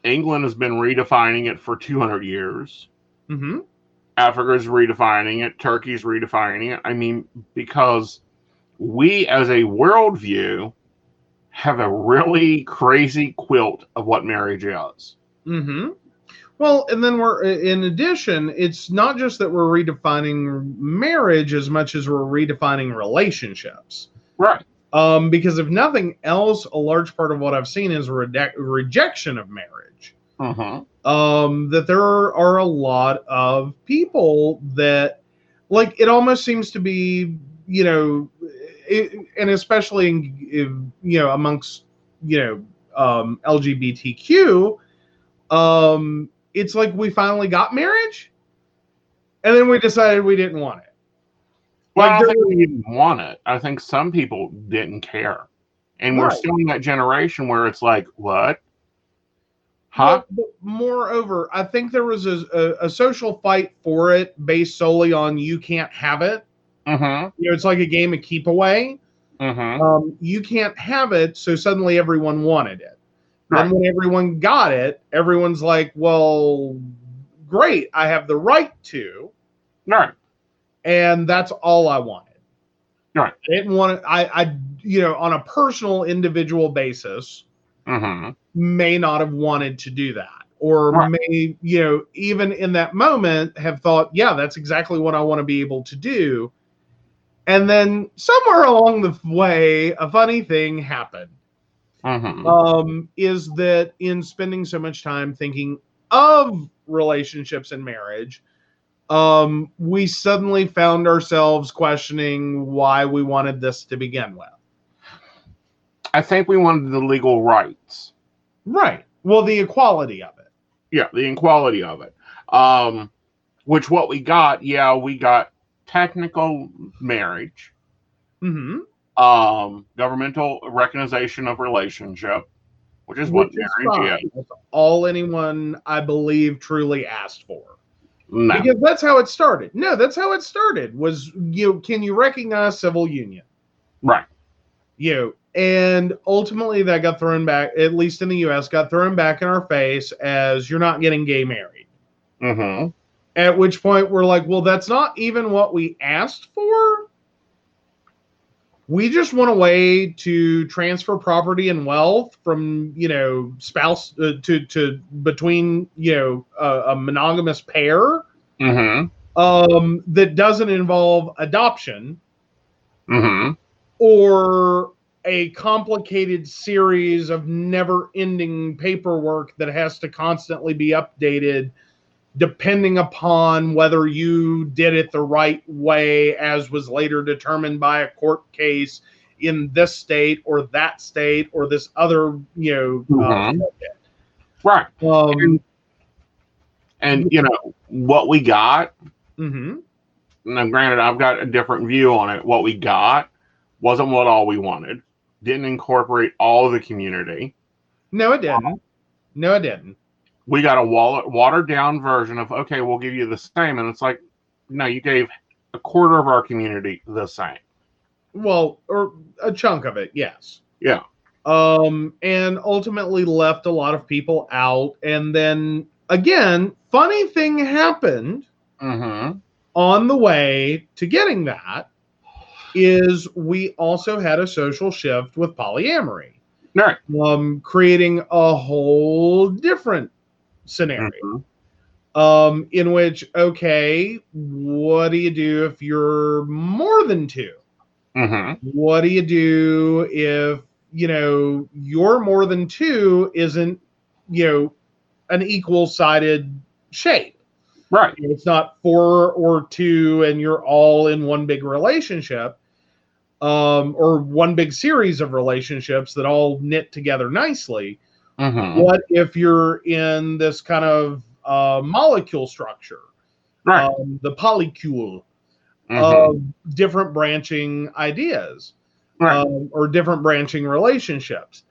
england has been redefining it for 200 years Mm-hmm. Africa's redefining it, Turkey's redefining it. I mean, because we as a worldview have a really crazy quilt of what marriage is. hmm Well, and then we're in addition, it's not just that we're redefining marriage as much as we're redefining relationships. Right. Um, because if nothing else, a large part of what I've seen is rede- rejection of marriage. Mm-hmm. Um, that there are a lot of people that, like, it almost seems to be, you know, it, and especially in, you know amongst you know um, LGBTQ, um, it's like we finally got marriage, and then we decided we didn't want it. Well, Like, I don't think we didn't want it. I think some people didn't care. And we're still in that generation where it's like, what? Huh? But moreover, I think there was a, a, a social fight for it based solely on you can't have it. Mm-hmm. You know, it's like a game of keep away. Mm-hmm. Um, you can't have it, so suddenly everyone wanted it. Right. Then when everyone got it, everyone's like, "Well, great, I have the right to," Right. and that's all I wanted. Right. I didn't want to. I, I, you know, on a personal, individual basis, Mm-hmm. may not have wanted to do that or Right. may you know even in that moment have thought yeah that's exactly what i want to be able to do and then somewhere along the way a funny thing happened Mm-hmm. um, is that in spending so much time thinking of relationships and marriage um, we suddenly found ourselves questioning why we wanted this to begin with I think we wanted the legal rights. right well the equality of it Yeah, the equality of it. Um, which what we got, yeah, we got technical marriage, hmm um, governmental recognition of relationship, which is what Which is marriage is. That's all anyone, I believe, truly asked for. No. Because that's how it started. No, that's how it started. Was you can you recognize civil union? Right. You know, and ultimately that got thrown back, at least in the US, got thrown back in our face as you're not getting gay married. Mm-hmm. At which point we're like, well, that's not even what we asked for. We just want a way to transfer property and wealth from, you know, spouse uh, to to between, you know, a, a monogamous pair Mm-hmm. um, that doesn't involve adoption Mm-hmm. or a complicated series of never-ending paperwork that has to constantly be updated depending upon whether you did it the right way as was later determined by a court case in this state or that state or this other you know Mhm. Right. uh, um, And you know what we got. Mm-hmm. Now, granted, I've got a different view on it. What we got wasn't what all we wanted. Didn't incorporate all of the community. no it didn't no it didn't We got a watered down version of okay, we'll give you the same, and it's like, no, you gave a quarter of our community the same. well or a chunk of it yes Yeah. um and ultimately left a lot of people out and then again funny thing happened Mm-hmm. on the way to getting that is we also had a social shift with polyamory Right. um creating a whole different scenario Mhm. um in which okay what do you do if you're more than two Mm-hmm. what do you do if you know your more than two isn't you know an equal sided shape Right. it's not four or two and you're all in one big relationship um, or one big series of relationships that all knit together nicely Mm-hmm. what if you're in this kind of uh, molecule structure Right. um, the polycule Mhm. of different branching ideas right. um, or different branching relationships.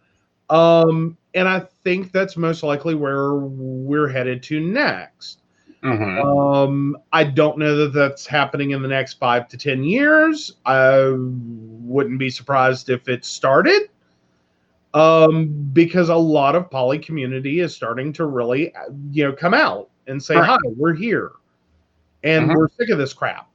Um, and I think that's most likely where we're headed to next. Mhm. Um, I don't know that that's happening in the next five to 10 years. I wouldn't be surprised if it started um, because a lot of poly community is starting to really, you know, come out and say, Right. hi, we're here. And Mhm. we're sick of this crap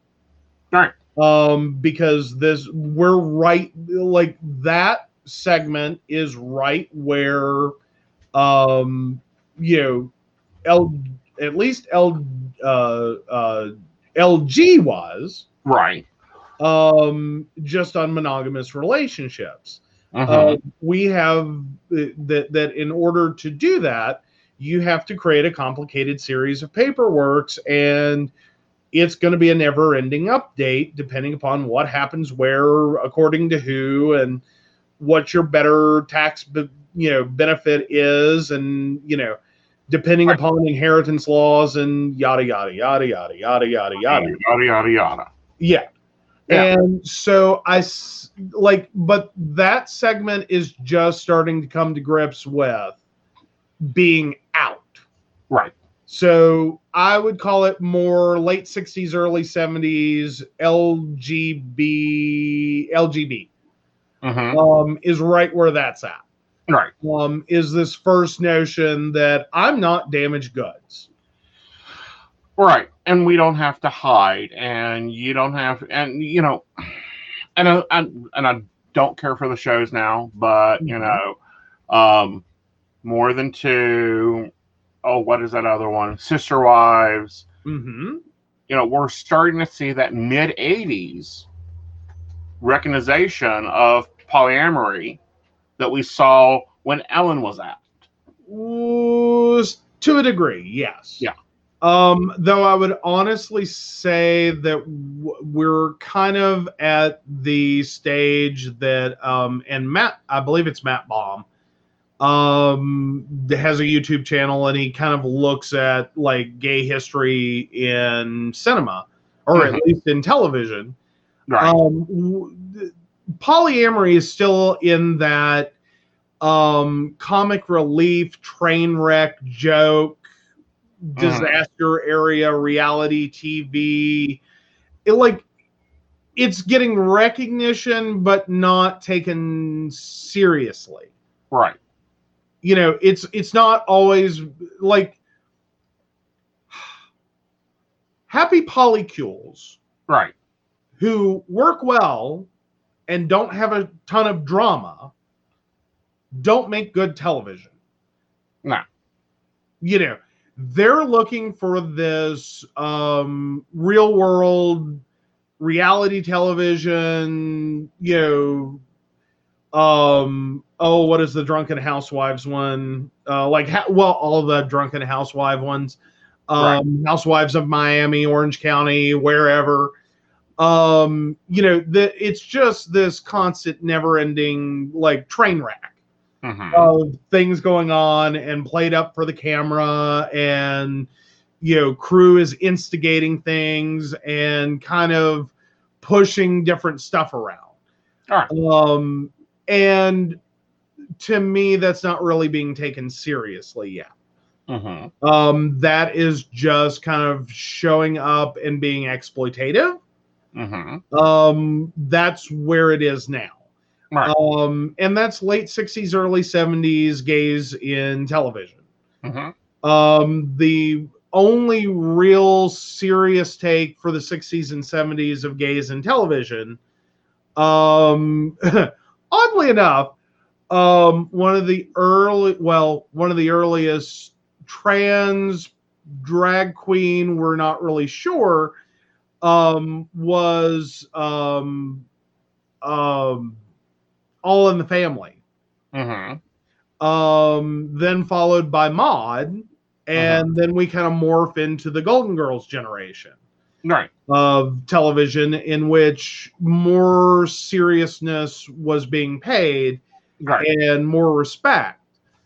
Right. um because this we're right like that segment is right where um you know l at least l uh uh lg was Right. um just on monogamous relationships Mhm. uh, we have uh, that that in order to do that you have to create a complicated series of paperworks and it's going to be a never ending update depending upon what happens where according to who and what your better tax be, you know benefit is and you know depending Right. upon inheritance laws and yada yada yada yada yada yada yada yada yada yada. yeah. Yeah. And so I like, but that segment is just starting to come to grips with being out. Right. So I would call it more late 60s, early 70s LGB LGB hmm um, is right where that's at. Right. Um, is this first notion that I'm not damaged goods. Right. And we don't have to hide, and you don't have, and you know, and I, and, and I don't care for the shows now, but you Mhm. know, um, more than two. Oh, what is that other one? Sister Wives. Mm-hmm. You know, we're starting to see that mid '80s recognition of polyamory that we saw when Ellen was out. Was to a degree, yes. Yeah. Um, though I would honestly say that w- we're kind of at the stage that, um, and Matt, I believe it's Matt Baume, um, has a YouTube channel and he kind of looks at like gay history in cinema, or at least in television. Right. Um, w- polyamory is still in that um, comic relief, train wreck, joke, Uh-huh. disaster area, reality TV. It like it's getting recognition, but not taken seriously. right. You know, it's it's not always like happy polycules Right. who work well and don't have a ton of drama don't make good television. No. You know, they're looking for this um, real world reality television, you know, um, oh, what is the Drunken Housewives one? Uh, like, ha- well, all the Drunken Housewife ones, um, Housewives of Miami, Orange County, wherever. Um you know the it's just this constant never ending like train wreck hmm of things going on and played up for the camera and you know crew is instigating things and kind of pushing different stuff around. Right. um and to me that's not really being taken seriously yet. Hmm um that is just kind of showing up and being exploitative. Hmm um that's where it is now Right. um and that's late 60s early 70s gays in television hmm um the only real serious take for the 60s and 70s of gays in television um oddly enough um one of the early well one of the earliest trans drag queen we're not really sure um was um um all in the family hmm um then followed by Maude and then we kind of morph into the golden girls generation Right. of television in which more seriousness was being paid Right. and more respect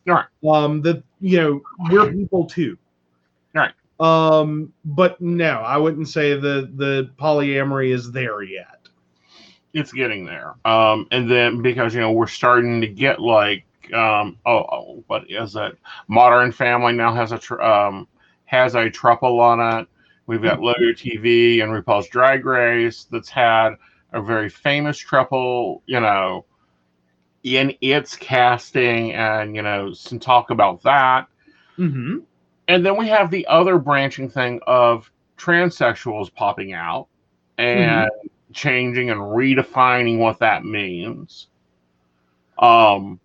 Right. um that you know we're people too Right. um but no i wouldn't say the the polyamory is there yet it's getting there. Um, and then because you know we're starting to get like um, oh, oh what is it? Modern Family now has a tr- um, has a triple on it. We've got Logo TV and RuPaul's Drag Race that's had a very famous triple. You know, in its casting, and you know some talk about that. mm-hmm. And then we have the other branching thing of transsexuals popping out and changing and redefining what that means. Um,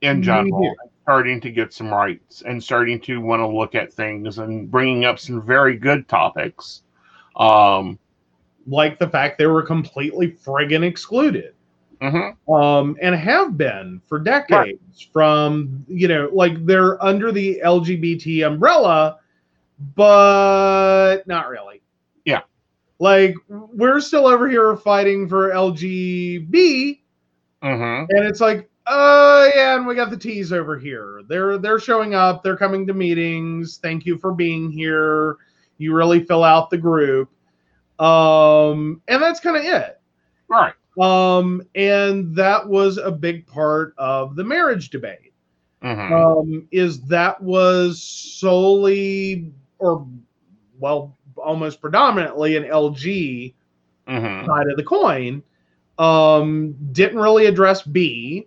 in general, starting to get some rights and starting to want to look at things and bringing up some very good topics. Um, like the fact they were completely friggin' excluded mhm, um, and have been for decades from you know like they're under the lgbt umbrella but not really. Like we're still over here fighting for lgb mhm, and it's like oh yeah and we got the t's over here. They're they're showing up. They're coming to meetings. Thank you for being here. You really fill out the group. Um and that's kind of it. Right, um, and that was a big part of the marriage debate. Mhm. um, is that was solely or well almost predominantly an LG Mhm. side of the coin. Um, didn't really address B.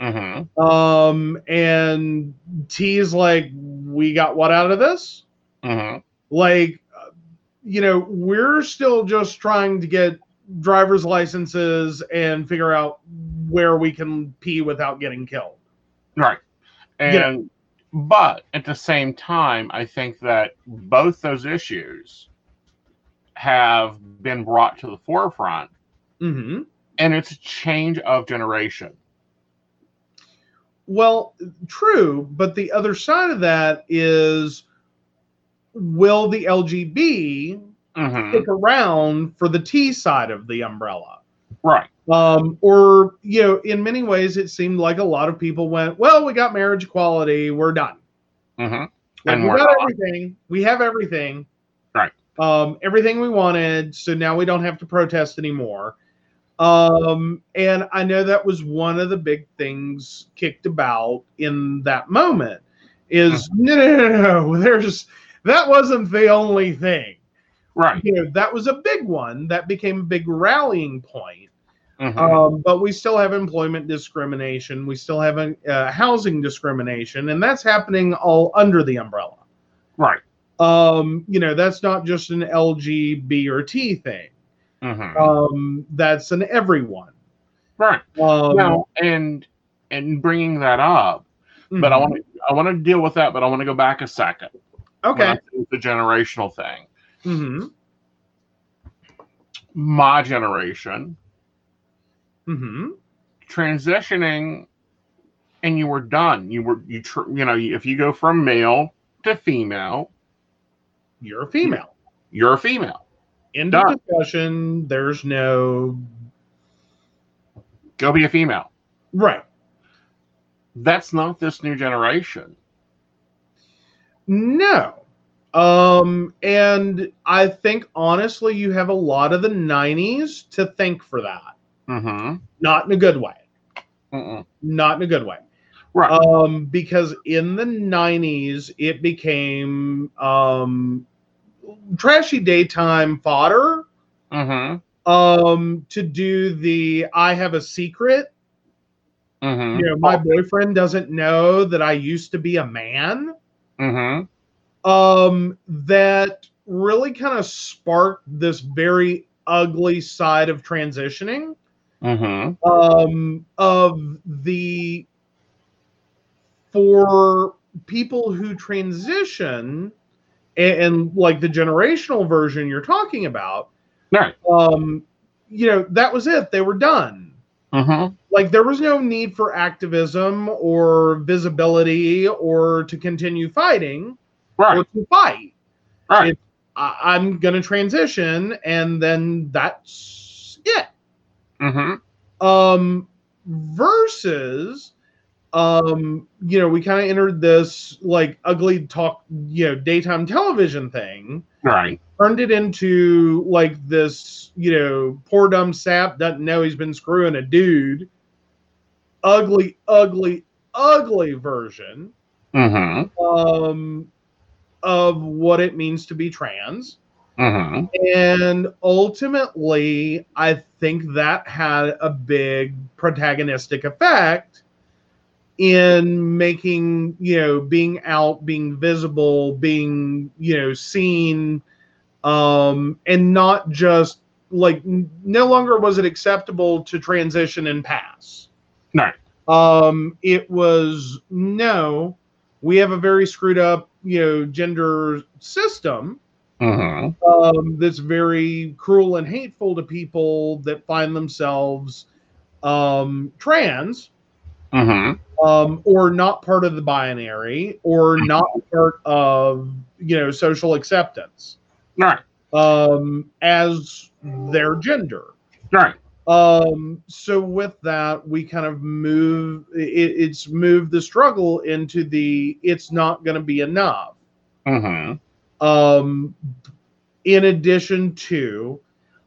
Mhm. Um, and T is like, we got what out of this? Mhm. Like, you know, we're still just trying to get driver's licenses and figure out where we can pee without getting killed. Right. And Yeah. but at the same time, I think that both those issues have been brought to the forefront, Mm-hmm. and it's a change of generation. Well, true, but the other side of that is will the LGB Mhm. stick around for the T side of the umbrella? Right. Um, or, you know, in many ways, it seemed like a lot of people went, well, we got marriage equality, we're done. hmm Like, And we got not. everything, we have everything. Right. Um, everything we wanted, so now we don't have to protest anymore. Um, and I know that was one of the big things kicked about in that moment is no, no, no, no, there's that wasn't the only thing. Right. You know, that was a big one that became a big rallying point. Mhm. Um, but we still have employment discrimination. We still have uh, housing discrimination, and that's happening all under the umbrella. right. Um, you know, that's not just an LG, B, or T thing. Mhm. Um, that's an everyone. right. Um, Now, and and bringing that up, but I mhm. want to I want to deal with that, but I want to go back a second. Okay. the generational thing. Mm-hmm. My generation Mm-hmm. transitioning, and you were done. You were you tr- you know if you go from male to female, You're a female. you're a female. End of discussion. There's no Go be a female. right. That's not this new generation. No. Um, and I think honestly, you have a lot of the 90s to thank for that. Mm-hmm. Not in a good way. Mm-mm. Not in a good way. Right. Um, because in the 90s, it became um, trashy daytime fodder mm-hmm. um, to do the I have a secret. Mm-hmm. You know, my boyfriend doesn't know that I used to be a man. Mm-hmm. um, that really kind of sparked this very ugly side of transitioning Mm-hmm. um, of the for people who transition and, and like the generational version you're talking about Right. um, you know that was it they were done Mm-hmm. like there was no need for activism or visibility or to continue fighting Right. or to fight Right. It- I, I'm gonna transition, and then that's it. Mm-hmm. Um, versus, um, you know, we kind of entered this like ugly talk, you know, daytime television thing, Right. turned it into like this, you know, poor dumb sap doesn't know he's been screwing a dude. Ugly, ugly, ugly version Mm-hmm. um, of what it means to be trans. Mm-hmm. And ultimately, I think that had a big protagonistic effect in making, you know, being out, being visible, being, you know, seen, um, and not just like n- no longer was it acceptable to transition and pass. Right. Um, it was no, we have a very screwed up, you know, gender system Mm-hmm. um, that's very cruel and hateful to people that find themselves um, trans Mm-hmm. Um, or not part of the binary or not part of you know social acceptance Right. um, as their gender. Right. Um, so with that, we kind of move. It, it's moved the struggle into the. It's not going to be enough. Mm-hmm. Um, in addition to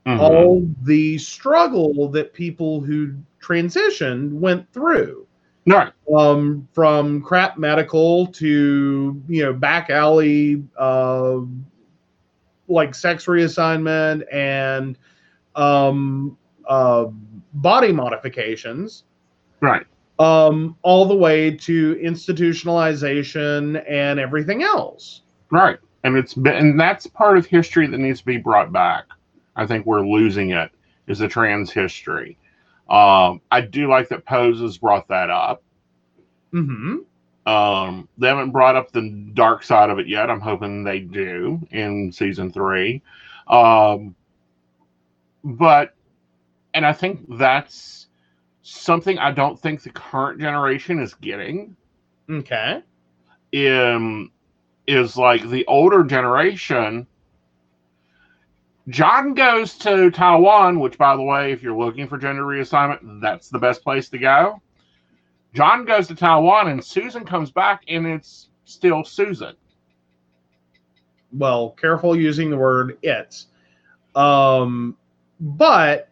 Mm-hmm. all the struggle that people who transitioned went through. Right. um, from crap medical to you know back alley uh, like sex reassignment and um, uh, body modifications Right. um, all the way to institutionalization and everything else Right. And it's been, and that's part of history that needs to be brought back. I think we're losing it is the trans history. Um, I do like that Pose has brought that up. Mm-hmm. Um, they haven't brought up the dark side of it yet. I'm hoping they do in season three. Um, but, and I think that's something I don't think the current generation is getting. okay um, is like the older generation. John goes to Taiwan, which, by the way, if you're looking for gender reassignment, that's the best place to go. John goes to Taiwan, and Susan comes back, and it's still Susan. well careful using the word it's um but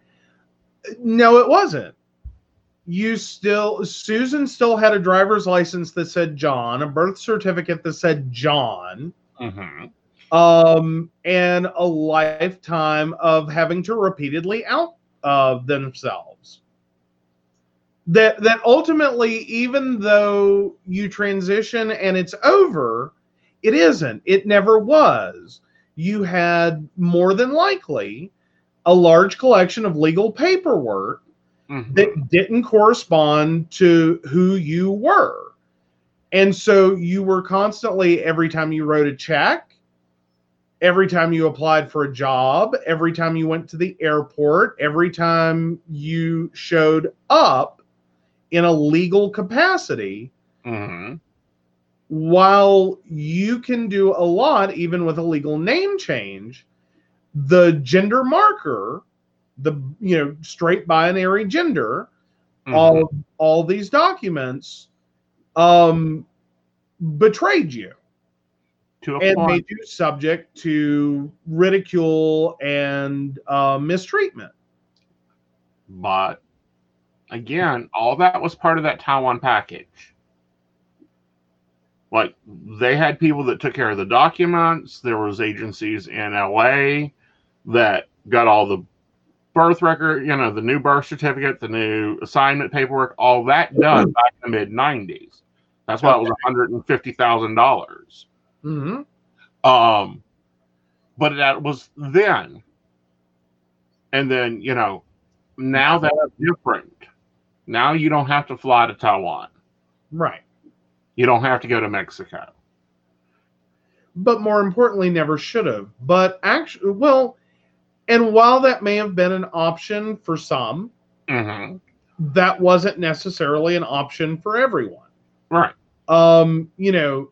no it wasn't you still susan still had a driver's license that said john a birth certificate that said john Mm-hmm. Um and a lifetime of having to repeatedly out uh, themselves that that ultimately even though you transition and it's over it isn't it never was you had more than likely a large collection of legal paperwork Mm-hmm. that didn't correspond to who you were. And so you were constantly, every time you wrote a check, every time you applied for a job, every time you went to the airport, every time you showed up in a legal capacity, Mm-hmm. while you can do a lot, even with a legal name change, the gender marker, the you know straight binary gender, Mm-hmm. all all these documents um betrayed you to a and point. made you subject to ridicule and uh, mistreatment But again, all that was part of that Taiwan package. Like they had people that took care of the documents. There was agencies in LA that got all the birth record, you know, the new birth certificate, the new assignment paperwork, all that done back in the mid '90s. That's why it was one hundred and fifty thousand dollars. Mm-hmm. Um, but that was then. And then, you know, now that's different. Now you don't have to fly to Taiwan. right You don't have to go to Mexico. but more importantly never should have but actually well and while that may have been an option for some hmm that wasn't necessarily an option for everyone Right. um you know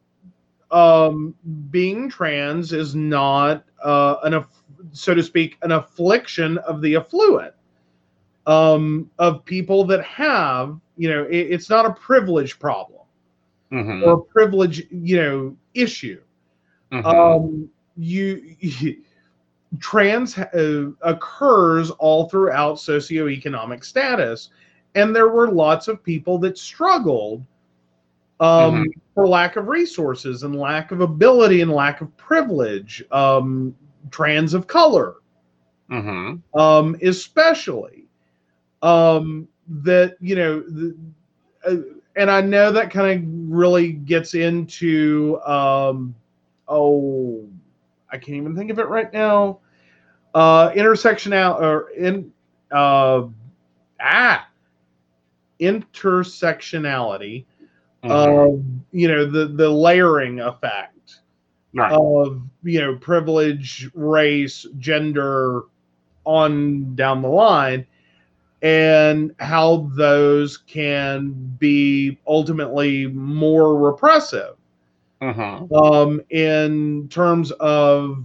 um being trans is not uh an aff- so to speak an affliction of the affluent um of people that have you know it, it's not a privilege problem hmm or a privilege you know issue. Hmm um you, trans uh, occurs all throughout socioeconomic status and there were lots of people that struggled um, for lack of resources and lack of ability and lack of privilege um, trans of color. Hmm um, especially um, that you know the, uh, and i know that kind of really gets into um, oh i can't even think of it right now. Uh intersectional or in uh ah intersectionality Mm-hmm. of you know the the layering effect right. of you know privilege race gender on down the line and how those can be ultimately more repressive hmm um, in terms of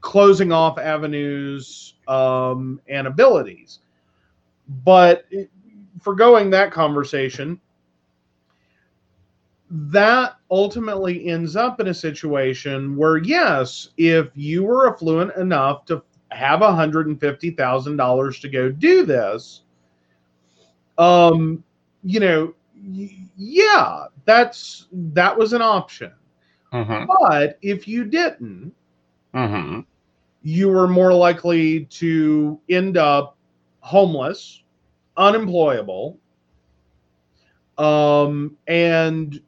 closing off avenues um, and abilities but forgoing that conversation that ultimately ends up in a situation where yes if you were affluent enough to have $150000 to go do this um you know yeah, that's that was an option. Mm-hmm. But if you didn't, Mm-hmm. you were more likely to end up homeless, unemployable, um, and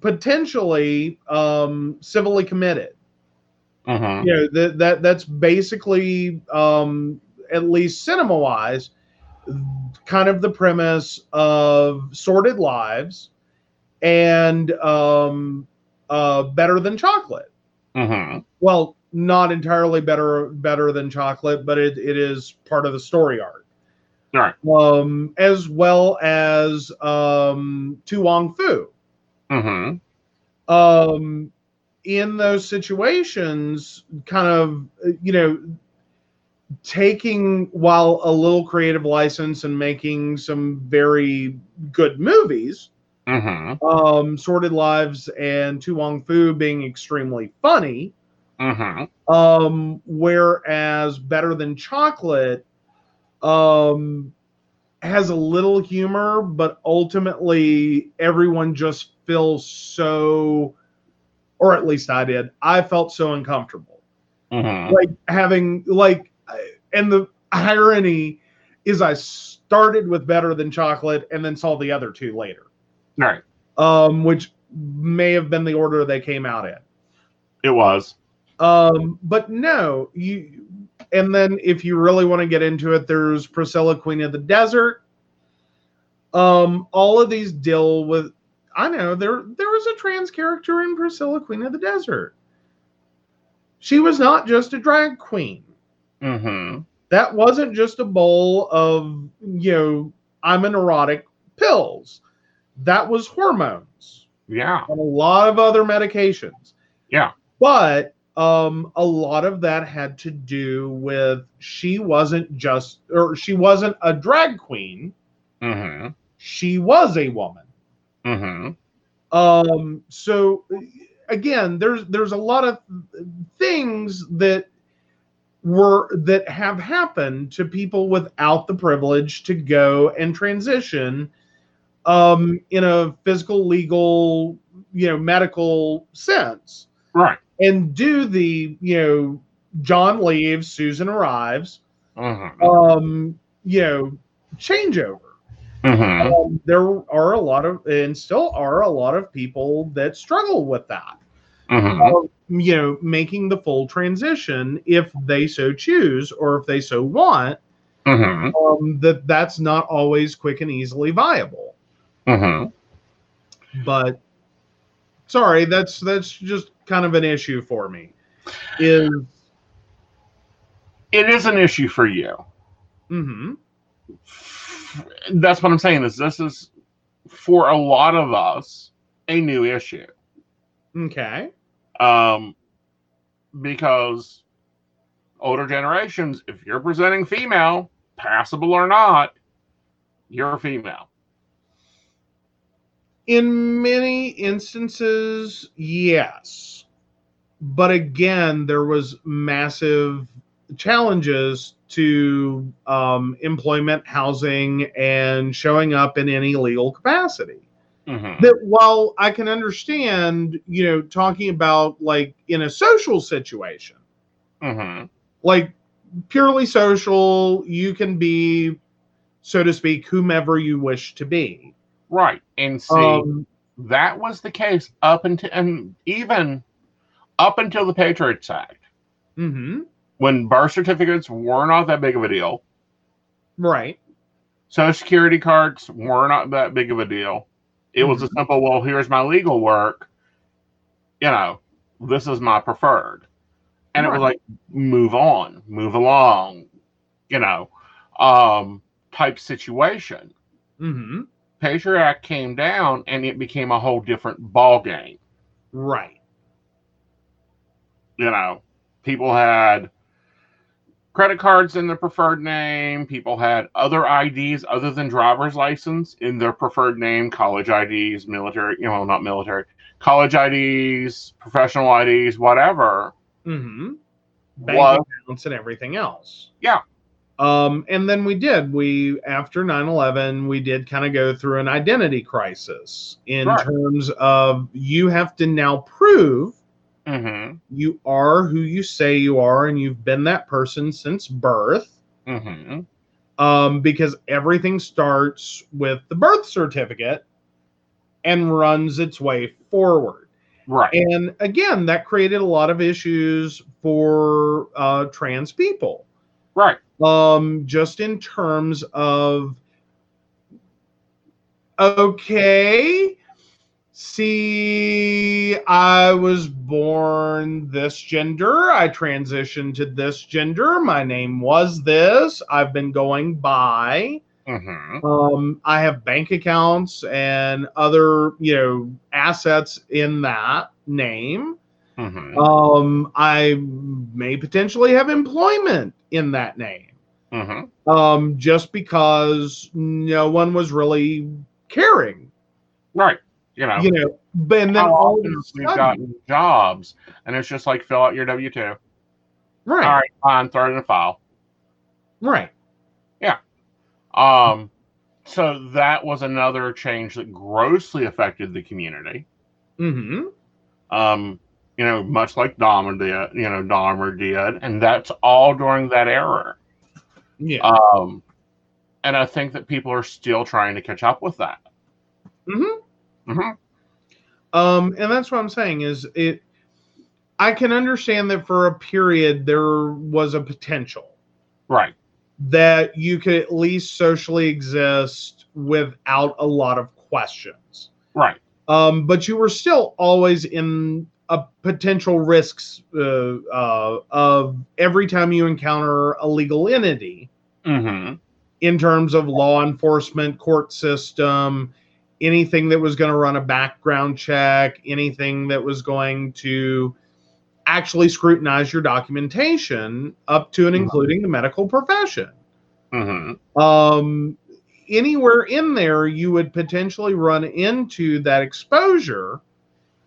potentially um, civilly committed. Mm-hmm. You know that that that's basically um, at least cinema wise, kind of the premise of sordid lives and um, uh, better than chocolate Mm-hmm. well not entirely better better than chocolate but it, it is part of the story arc Right. um as well as um To Wong Foo Mm-hmm. um in those situations kind of you know taking while a little creative license and making some very good movies Mm-hmm. um sordid lives and To Wong Foo being extremely funny Mm-hmm. um whereas better than chocolate um has a little humor but ultimately everyone just feels so or at least i did i felt so uncomfortable Mm-hmm. like having like and the irony is i started with better than chocolate and then saw the other two later Right. um which may have been the order they came out in It was. um, but no, you and then if you really want to get into it, there's Priscilla, Queen of the Desert. Um, all of these deal with I know there there was a trans character in Priscilla, Queen of the Desert. She was not just a drag queen. Mm-hmm. That wasn't just a bowl of, you know, I'm an erotic pills. That was hormones Yeah. and a lot of other medications. Yeah. But um, a lot of that had to do with she wasn't just, or she wasn't a drag queen. Mm-hmm. She was a woman. Mm-hmm. Um, so again, there's there's a lot of things that were that have happened to people without the privilege to go and transition um, in a physical, legal, you know, medical sense. Right. and do the you know John leaves, Susan arrives, Mm-hmm. um, you know, changeover. Mm-hmm. Um, there are a lot of and still are a lot of people that struggle with that. Mm-hmm. Um, you know, making the full transition if they so choose or if they so want. Mm-hmm. Um, that that's not always quick and easily viable. Mm-hmm. But sorry, that's that's just kind of an issue for me. Is It is an issue for you. hmm That's what I'm saying. Is this is for a lot of us a new issue. okay. Um, because older generations, if you're presenting female, passable or not, you're female. In many instances, yes. But again, there was massive challenges to um, employment, housing, and showing up in any legal capacity. Mm-hmm. That while I can understand, you know, talking about like in a social situation, Mm-hmm. like purely social, you can be, so to speak, whomever you wish to be. Right. And see, Um, that was the case up until and even up until the Patriots Act, mhm, when birth certificates were not that big of a deal. right. Social security cards were not that big of a deal. It was a simple, well, here's my legal work. You know, this is my preferred. And it was like, move on, move along, you know, um, type situation. Mm-hmm. Patriot Act came down and it became a whole different ball game. Right. You know, people had credit cards in their preferred name. People had other IDs other than driver's license in their preferred name, college IDs, military, you know, not military, college IDs, professional IDs, whatever. Mm-hmm. Bank Was accounts and everything else. Yeah. Um, and then we did. We after 9/11, we did kind of go through an identity crisis in Right. terms of you have to now prove Mm-hmm. you are who you say you are, and you've been that person since birth. Mm-hmm. Um, because everything starts with the birth certificate and runs its way forward. Right. And again, that created a lot of issues for uh, trans people. right. um just in terms of okay see i was born this gender i transitioned to this gender my name was this i've been going by Mm-hmm. um i have bank accounts and other you know assets in that name Mm-hmm. um i may potentially have employment in that name Mm-hmm. um, just because no one was really caring, Right. You know. you know. But and then all of a sudden, gotten jobs and it's just like fill out your W two. right, All right, fine, throw it in a file. right, Yeah. Um, so that was another change that grossly affected the community. mm-hmm, Um, you know, much like Dahmer did, you know, Dahmer did, and that's all during that era. yeah, Um, and I think that people are still trying to catch up with that. mm-hmm. Mm-hmm. Um, and that's what I'm saying is it. I can understand that for a period there was a potential Right. that you could at least socially exist without a lot of questions. Right. um, but you were still always in a potential risks uh, uh, of every time you encounter a legal entity Mm-hmm. in terms of law enforcement, court system, anything that was going to run a background check, anything that was going to actually scrutinize your documentation up to and Mhm. including the medical profession Mm-hmm. um, anywhere in there you would potentially run into that exposure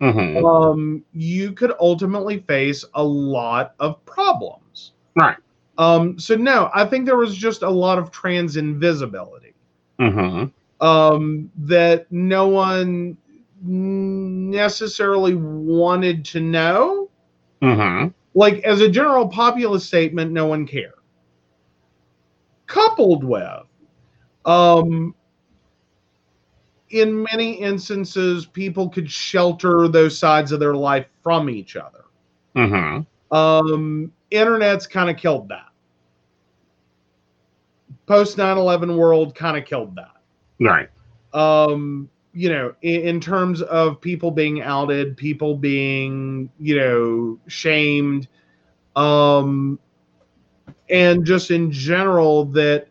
Mm-hmm. um, you could ultimately face a lot of problems Right. um, so no i think there was just a lot of trans invisibility Mm-hmm. Um, that no one necessarily wanted to know. Mm-hmm. like as a general populist statement no one cared. Coupled with um in many instances people could shelter those sides of their life from each other. Mm-hmm. um internet's kind of killed that. Post 9-11 world kind of killed that Right. um you know in, in terms of people being outed people being you know shamed um and just in general that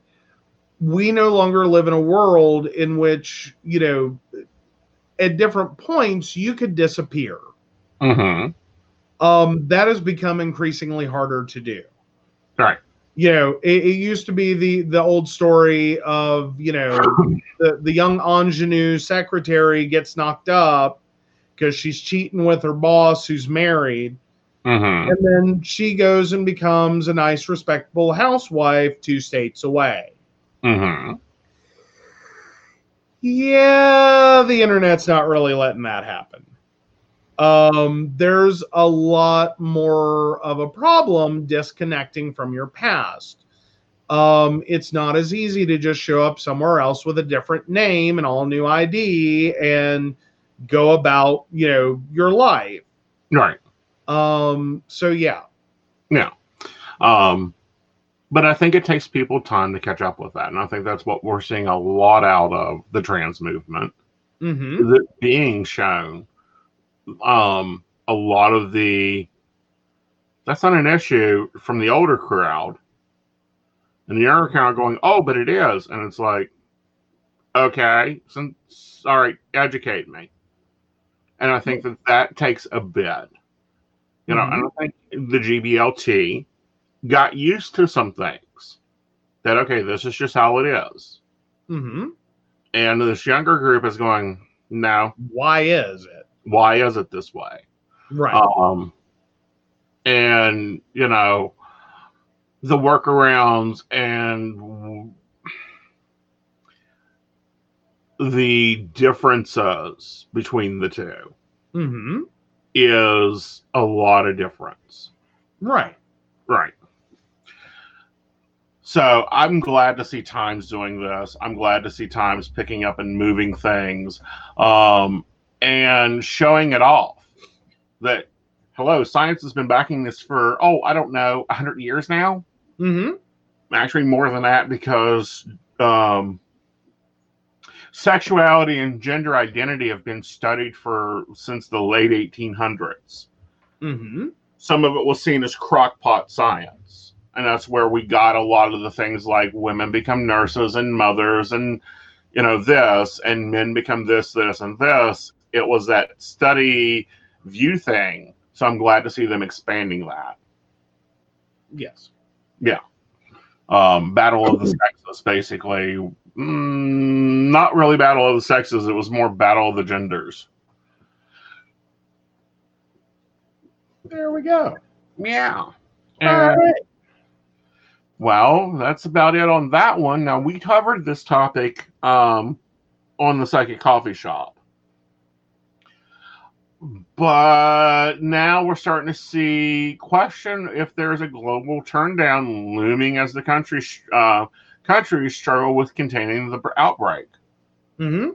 we no longer live in a world in which you know at different points you could disappear Mm-hmm. um that has become increasingly harder to do Right. You know it, it used to be the the old story of you know the, the young ingenue secretary gets knocked up because she's cheating with her boss who's married Mm-hmm. and then she goes and becomes a nice respectable housewife two states away Mm-hmm. yeah the internet's not really letting that happen um, there's a lot more of a problem disconnecting from your past um, it's not as easy to just show up somewhere else with a different name and all new id and go about you know your life Right. um, so yeah Yeah. Um, but I think it takes people time to catch up with that. And I think that's what we're seeing a lot out of the trans movement. hmm Is it being shown um, a lot of the that's not an issue from the older crowd. And the younger crowd going, oh, but it is. And it's like, okay, since, all right, educate me. And I think that that takes a bit. You know, and I think the GBLT got used to some things that, okay, this is just how it is. Mm-hmm. And this younger group is going, no, why is it why is it this way? right Um, and you know, the workarounds and the differences between the two Mm-hmm. is a lot of difference. Right. Right. So I'm glad to see Times doing this. I'm glad to see Times picking up and moving things um, and showing it off that, hello, science has been backing this for, oh, I don't know, 100 years now. Mm-hmm. Actually, more than that, because um, sexuality and gender identity have been studied for since the late 1800s Mm-hmm. some of it was seen as crockpot science. And that's where we got a lot of the things like women become nurses and mothers and, you know, this, and men become this, this, and this. It was that study view thing. So I'm glad to see them expanding that. Yes. Yeah. Um, Battle of the Sexes, basically. Mm, not really Battle of the Sexes, it was more Battle of the Genders. There we go. Yeah. All And- right. Well, that's about it on that one. Now we covered this topic um, on the Psychic Coffee Shop, but now we're starting to see question if there's a global turndown looming as the country uh, countries struggle with containing the outbreak. Mm-hmm.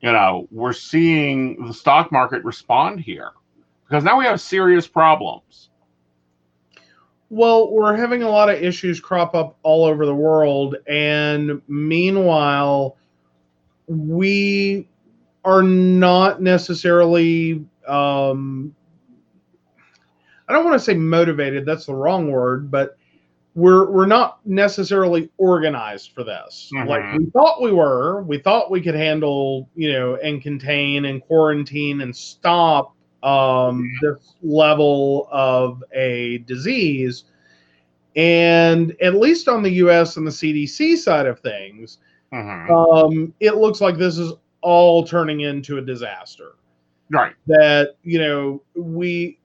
You know, we're seeing the stock market respond here because now we have serious problems. Well, we're having a lot of issues crop up all over the world, and meanwhile, we are not necessarily. Um, I don't want to say motivated. That's the wrong word, but we're we're not necessarily organized for this. Mhm. Like we thought we were. We thought we could handle, you know, and contain and quarantine and stop um, this level of a disease. And at least on the US and the CDC side of things, Mhm. um, it looks like this is all turning into a disaster. Right. That, you know, we,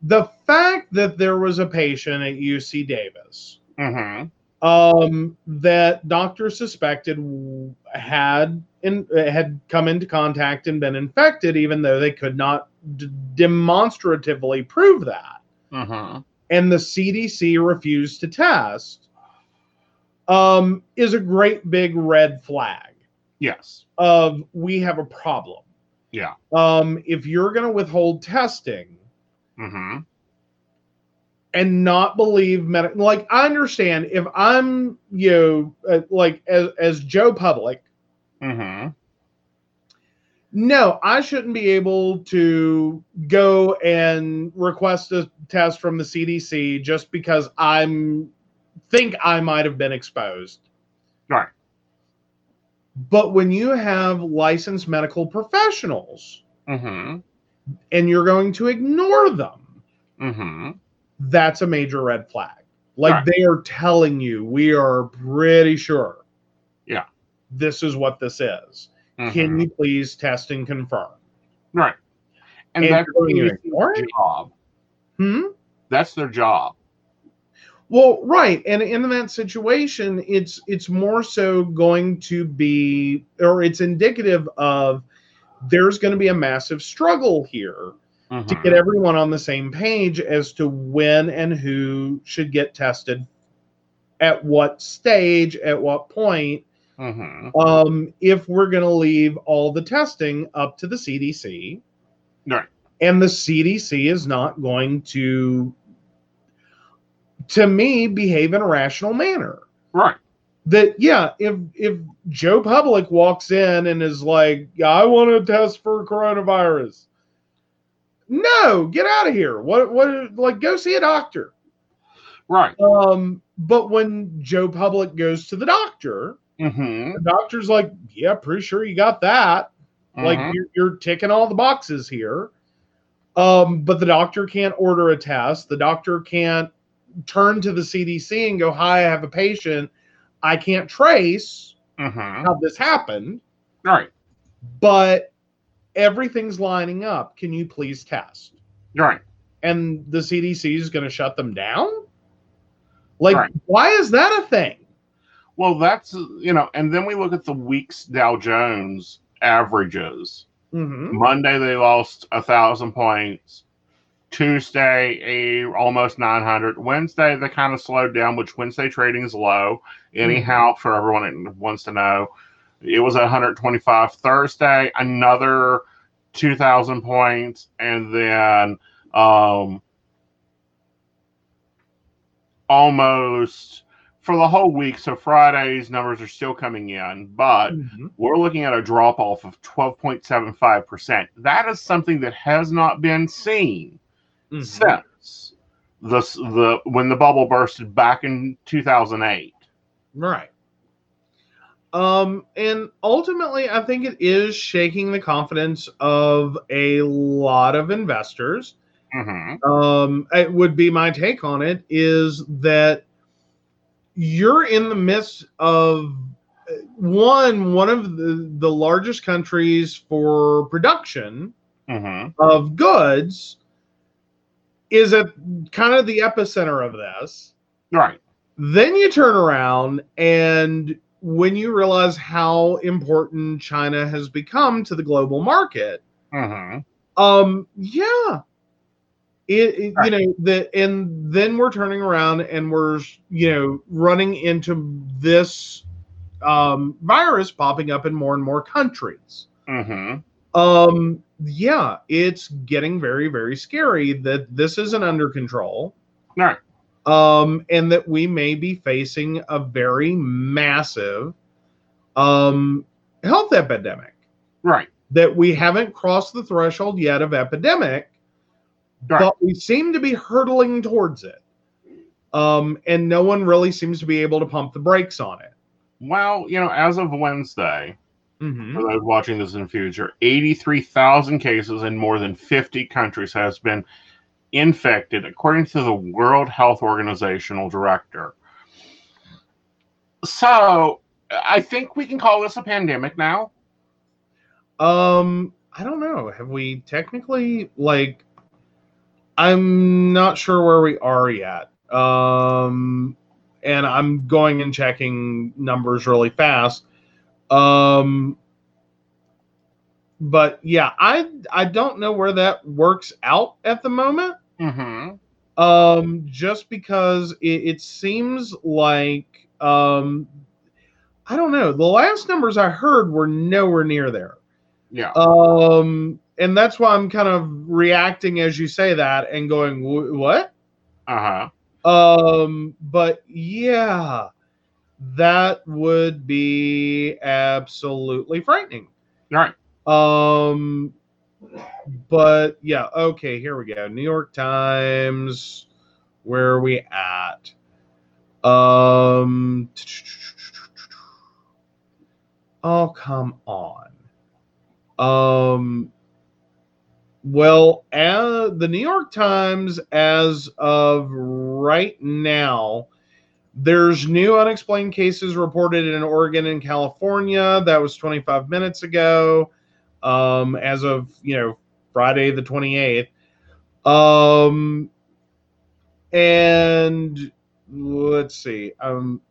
the fact that there was a patient at UC Davis hmm um, that doctors suspected had in, had come into contact and been infected, even though they could not d- demonstratively prove that, hmm and the CDC refused to test, um, is a great big red flag Yes. of we have a problem. Yeah. Um, if you're going to withhold testing hmm and not believe medical, like I understand if I'm you know uh, like as as Joe Public, Mm-hmm. no, I shouldn't be able to go and request a test from the CDC just because I'm think I might have been exposed. Right. But when you have licensed medical professionals hmm and you're going to ignore them, hmm that's a major red flag. Like Right. they are telling you, we are pretty sure. Yeah. This is what this is. Can you please test and confirm? Right. And, And that's you're going to their job. Hmm? That's their job. Well, right, and in that situation, it's it's more so going to be, or it's indicative of there's going to be a massive struggle here to Mhm. get everyone on the same page as to when and who should get tested, at what stage, at what point. Mhm. Um, if we're going to leave all the testing up to the CDC, Right. and the CDC is not going to, to me, behave in a rational manner. Right. That yeah, if if Joe Public walks in and is like, yeah, I want to test for coronavirus. No, get out of here. What what like go see a doctor. Right. Um, but when Joe Public goes to the doctor, hmm the doctor's like, yeah, pretty sure you got that. Like Mhm. you're, you're ticking all the boxes here. Um, but the doctor can't order a test. The doctor can't turn to the CDC and go, "Hi, I have a patient. I can't trace Mhm. how this happened, Right. but everything's lining up. Can you please test?" Right. And the CDC is going to shut them down. Like, Right. why is that a thing? Well, that's you know, and then we look at the week's Dow Jones averages. Mm-hmm. Monday they lost a thousand points. Tuesday a almost nine hundred. Wednesday they kind of slowed down, which Wednesday trading is low. Anyhow, for everyone that wants to know, it was 125. Thursday another two thousand points, and then um almost for the whole week. So Friday's numbers are still coming in, but Mhm. we're looking at a drop off of 12.75%. That is something that has not been seen Mhm. since the, the when the bubble bursted back in 2008. Right. Um, and ultimately, I think it is shaking the confidence of a lot of investors. hmm Um, it would be my take on it is that you're in the midst of uh, one one of the, the largest countries for production hmm of goods is at kind of the epicenter of this. Right. then you turn around and when you realize how important China has become to the global market, hmm um, yeah, it, it- you know the and then we're turning around and we're you know running into this um, virus popping up in more and more countries. hmm Um, yeah, it's getting very very scary that this isn't under control Right. um, and that we may be facing a very massive um, health epidemic. Right. That we haven't crossed the threshold yet of epidemic, Right. but we seem to be hurtling towards it. Um, and no one really seems to be able to pump the brakes on it. Well, you know, as of Wednesday, Mhm. for those watching this in the future, 83,000 cases in more than 50 countries has been infected, according to the World Health Organizational director. So, I think we can call this a pandemic now. Um, I don't know. Have we technically like? I'm not sure where we are yet. Um, and I'm going and checking numbers really fast. Um, but yeah, I I don't know where that works out at the moment. Mm-hmm. Um, just because it, it seems like um, I don't know. The last numbers I heard were nowhere near there. Yeah. Um, and that's why I'm kind of reacting as you say that and going, what? Uh huh. Um, but yeah, that would be absolutely frightening. Right. Um, but yeah, okay, here we go. New York Times, where are we at? Um, oh, come on. Um, well, uh, the New York Times, as of right now, there's new unexplained cases reported in Oregon and California. That was 25 minutes ago. Um, as of you know Friday the 28th. Um, and let's see. Um,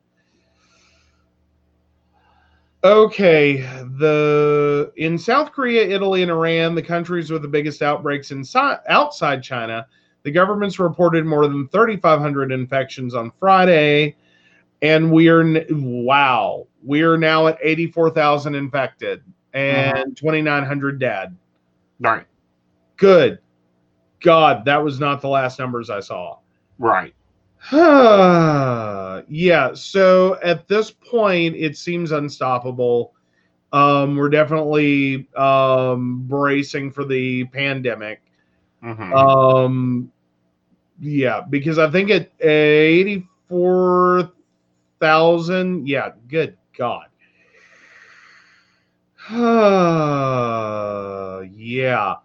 okay, the in South Korea, Italy, and Iran, the countries with the biggest outbreaks inside outside China, the governments reported more than 3,500 infections on Friday, and we are wow, we are now at 84,000 infected and 2,900 dead. Right. Good God, that was not the last numbers I saw. Right. yeah, so at this point, it seems unstoppable. Um, we're definitely um, bracing for the pandemic. Mm-hmm. Um, yeah, because I think at eighty-four thousand, yeah, good God. yeah.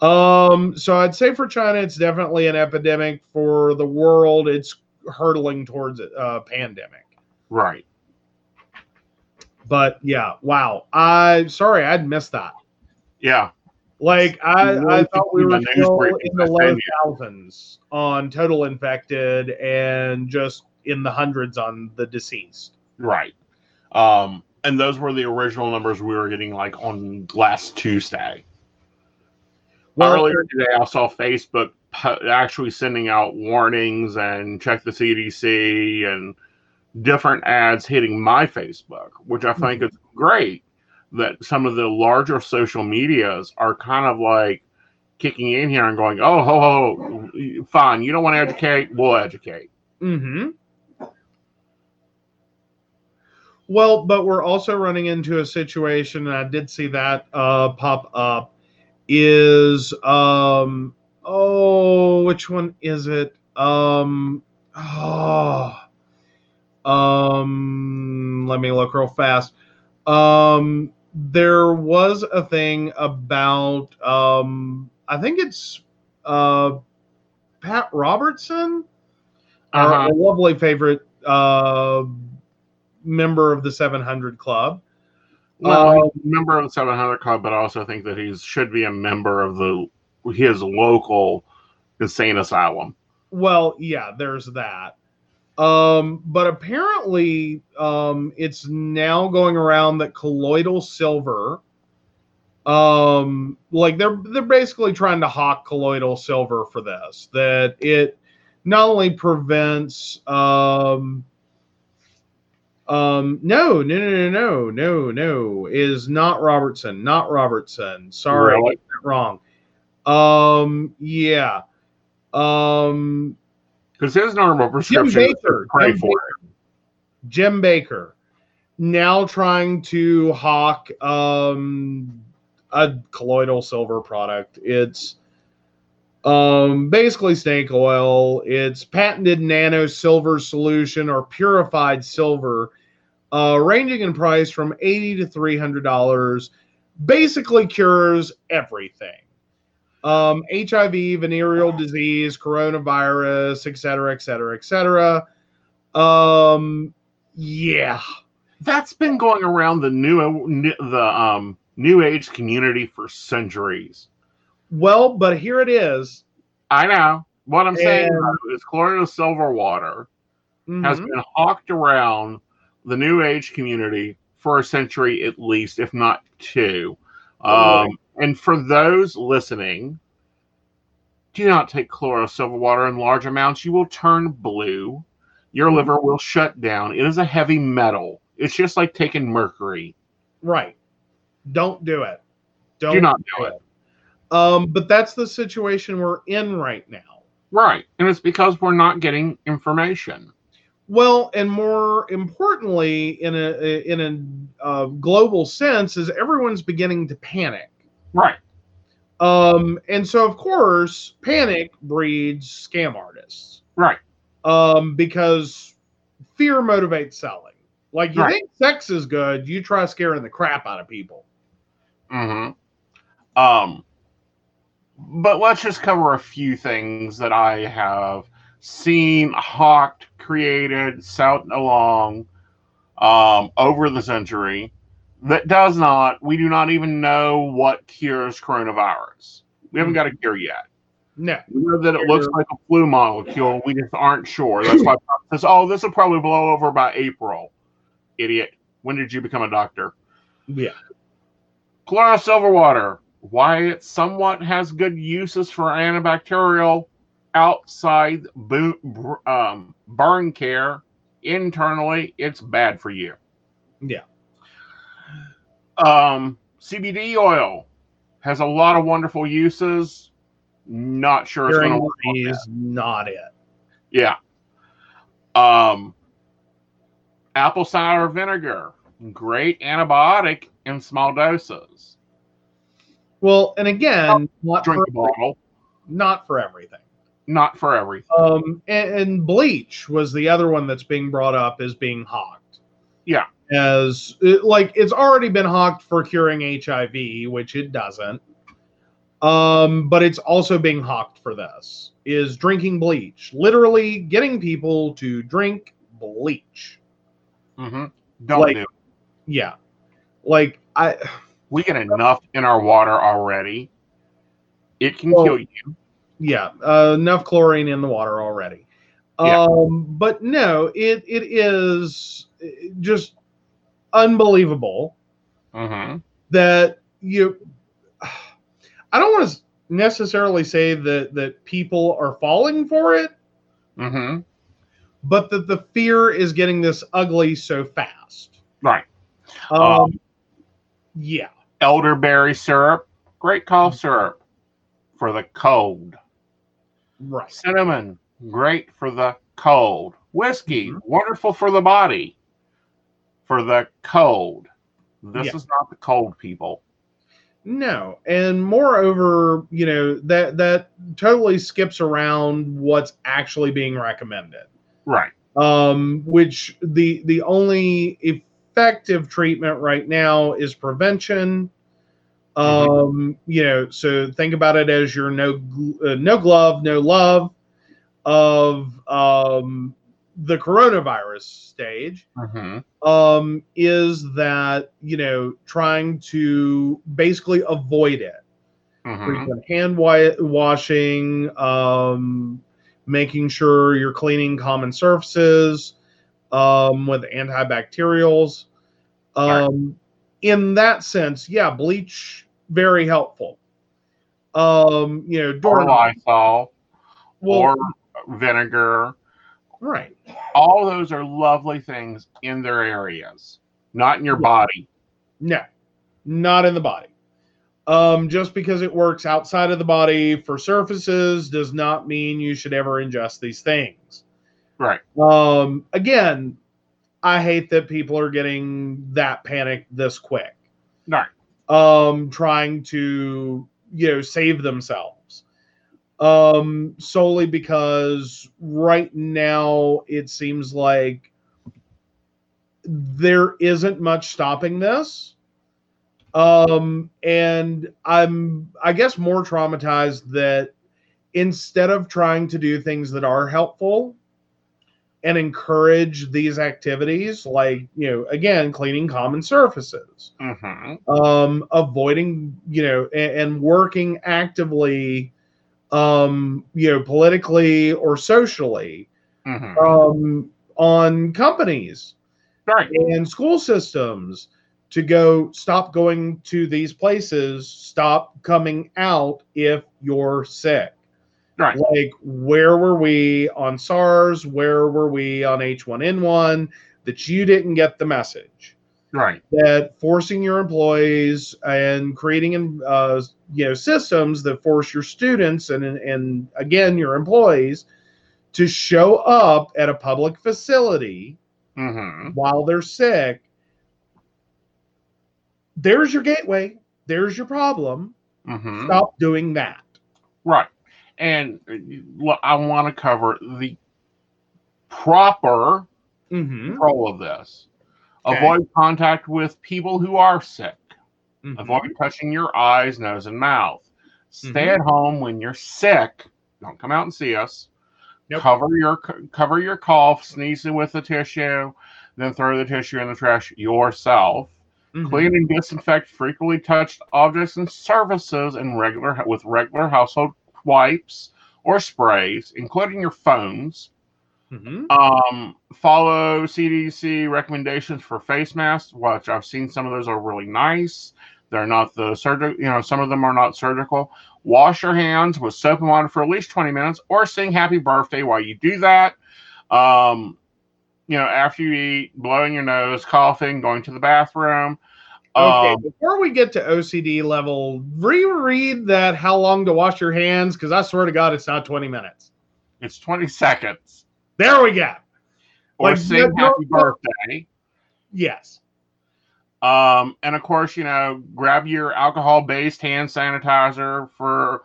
Um, so I'd say for China, it's definitely an epidemic. For the world, it's hurtling towards a pandemic. right. But yeah, wow. I sorry, I'd missed that. Yeah. Like I, I thought we were still in the low thousands on total infected and just in the hundreds on the deceased. Right. Um, and those were the original numbers we were getting like on last Tuesday. Well, Earlier today, I saw Facebook actually sending out warnings and check the CDC and different ads hitting my Facebook, which I think is great that some of the larger social medias are kind of like kicking in here and going, oh, ho, ho, fine. You don't want to educate? We'll educate. Mm-hmm. Well, but we're also running into a situation, and I did see that uh, pop up. Is um oh, which one is it? Um oh, um, let me look real fast. Um, there was a thing about um, I think it's uh, Pat Robertson our, Uh-huh. a lovely favorite uh, member of the 700 Club. Well, Um, member of the 700 Club, but I also think that he should be a member of the his local insane asylum. Well, yeah, there's that. Um, but apparently, um, it's now going around that colloidal silver, um, like they're they're basically trying to hawk colloidal silver for this. That it not only prevents, um, um, no, no, no, no, no, no, no, is not Robertson, not Robertson. Sorry, Really? wrong. Um, yeah. Um, Because his normal Jim prescription is Bakker. pray Jim for it. Jim Bakker now trying to hawk um, a colloidal silver product. It's um, basically snake oil. It's patented nano silver solution or purified silver, uh, ranging in price from eighty to three hundred dollars. Basically cures everything. Um, HIV, venereal disease, coronavirus, et cetera, et cetera, et cetera. Um, yeah. That's been going around the new the um new age community for centuries. Well, but here it is. I know. What I'm saying And- though, is colloidal silver water has been hawked around the new age community for a century at least, if not two. Um, and for those listening, do not take colloidal silver water in large amounts. You will turn blue. Your liver will shut down. It is a heavy metal. It's just like taking mercury. Right. Don't do it. Don't Do not do it. Um, but that's the situation we're in right now. Right. And it's because we're not getting information. Well, and more importantly, in a in a uh, global sense, is everyone's beginning to panic. Right. Um, and so of course, panic breeds scam artists. Right. Um, because fear motivates selling. Like you Right. think sex is good, you try scaring the crap out of people. hmm Um, but let's just cover a few things that I have seen hawked, created, sent along um, over the century that does not, we do not even know what cures coronavirus. We haven't got a cure yet. No. We know that it looks like a flu molecule. We just aren't sure. That's why says, oh, this will probably blow over by April. Idiot. When did you become a doctor? Yeah. Chloro silver water. Why it somewhat has good uses for antibacterial outside um, burn care. Internally, it's bad for you. Yeah. Um, CBD oil has a lot of wonderful uses. Not sure it's going to Hearing work. on that. is not it. Yeah. Um, apple cider vinegar, great antibiotic in small doses. Well, and again, not Drink for, a bottle, not for everything. Not for everything. Um, and, and bleach was the other one that's being brought up as being hawked. Yeah. As it, like it's already been hawked for curing HIV, which it doesn't. Um, but it's also being hawked for this is drinking bleach, literally getting people to drink bleach. Mm-hmm. Don't Like- do. Yeah. Like I We get enough in our water already. It can Well- kill you. Yeah, uh, enough chlorine in the water already. Yeah. Um, but no, it it is just unbelievable hmm that you. I don't want to necessarily say that that people are falling for it, hmm but that the fear is getting this ugly so fast. Right. Um, Um, yeah. Elderberry syrup, great cough syrup for the cold. Right. Cinnamon, great for the cold. Whiskey, Mhm. wonderful for the body. For the cold. This Yeah. is not the cold people. No, and moreover, you know that that totally skips around what's actually being recommended. Right. Um, which the the only effective treatment right now is prevention. Um, you know, so think about it as your no uh, no glove, no love of um, the coronavirus stage hmm um, is that you know trying to basically avoid it. Hmm hand wa- washing um, making sure you're cleaning common surfaces um, with antibacterials. Um, in that sense yeah bleach very helpful um, you know Or door Lysol, well, or vinegar. right All those are lovely things in their areas, not in your Yeah. body. No, not in the body. Um, just because it works outside of the body for surfaces does not mean you should ever ingest these things. Right. Um, again, I hate that people are getting that panicked this quick. Right. Um, trying to you know save themselves. Um, solely because right now it seems like there isn't much stopping this. Um, and I'm, I guess, more traumatized that instead of trying to do things that are helpful and encourage these activities, like, you know, again, cleaning common surfaces, hmm um, avoiding, you know, and, and working actively, um, you know, politically or socially hmm um, on companies right. and school systems to go stop going to these places, stop coming out if you're sick. Right. Like, where were we on SARS? Where were we on H1N1? That you didn't get the message Right. that forcing your employees and creating uh, you know systems that force your students and and again your employees to show up at a public facility hmm while they're sick there's your gateway there's your problem hmm stop doing that Right. And I want to cover the proper mm-hmm. control of this. Okay. Avoid contact with people who are sick. Mm-hmm. Avoid touching your eyes, nose, and mouth. Stay Mhm. at home when you're sick. Don't come out and see us. Nope. Cover your cover your cough, sneezing with the tissue, then throw the tissue in the trash yourself. Mhm. Clean and disinfect frequently touched objects and surfaces and regular with regular household wipes or sprays, including your phones. Mhm. Um, follow CDC recommendations for face masks, which I've seen some of those are really nice. They're not the surgical, you know, some of them are not surgical. Wash your hands with soap and water for at least 20 minutes or sing happy birthday while you do that. Um, you know, after you eat, blowing your nose, coughing, going to the bathroom. Okay, Um, before we get to OCD level, reread that how long to wash your hands because I swear to God, it's not 20 minutes. it's 20 seconds. There we go. Or Like, sing no- happy no- birthday. Yes. Um, and of course, you know, grab your alcohol-based hand sanitizer for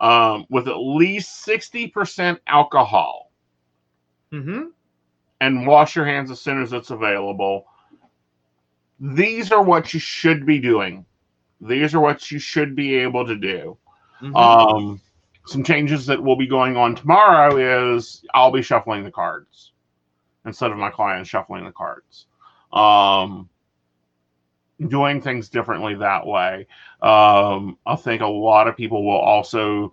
um, with at least 60% alcohol Mm-hmm. and wash your hands as soon as it's available. These are what you should be doing. These are what you should be able to do. Mm-hmm. Um, some changes that will be going on tomorrow is I'll be shuffling the cards instead of my client shuffling the cards. Um, doing things differently that way. Um, I think a lot of people will also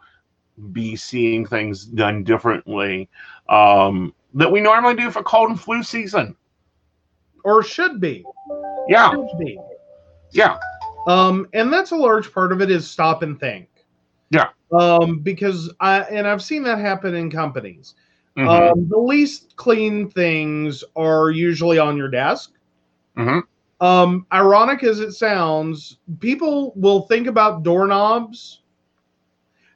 be seeing things done differently um, that we normally do for cold and flu season. or should be. Yeah, yeah, Um, and that's a large part of it is stop and think. Yeah. Um, because I and I've seen that happen in companies. mhm, Um, the least clean things are usually on your desk. mhm, Um, ironic as it sounds, people will think about doorknobs.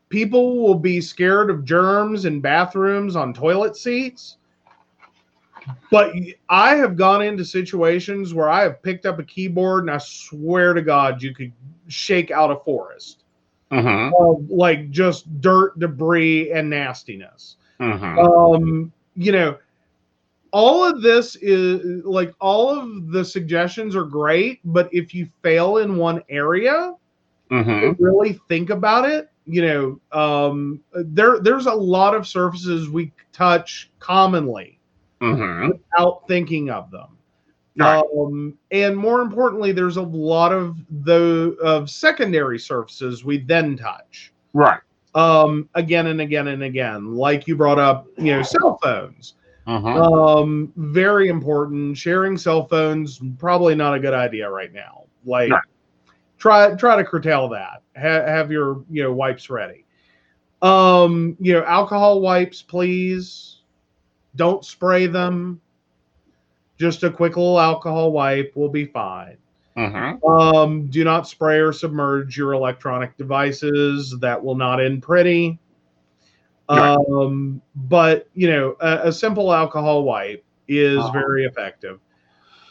People will be scared of germs in bathrooms on toilet seats. But I have gone into situations where I have picked up a keyboard and I swear to God, you could shake out a forest mhm, of like just dirt, debris, and nastiness mhm. um you know all of this is like all of the suggestions are great but if you fail in one area mhm. really think about it you know um there there's a lot of surfaces we touch commonly mhm. without thinking of them. Right. um and more importantly there's a lot of the of secondary surfaces we then touch. Right. um again and again and again like you brought up you know cell phones. Mhm. um very important. Sharing cell phones probably not a good idea right now. Like try try to curtail that. Ha- have your you know wipes ready. Um you know alcohol wipes please don't spray them just a quick little alcohol wipe will be fine Mhm. um, do not spray or submerge your electronic devices. That will not end pretty. Right. Um, but you know, a, a simple alcohol wipe is Uh-huh. very effective.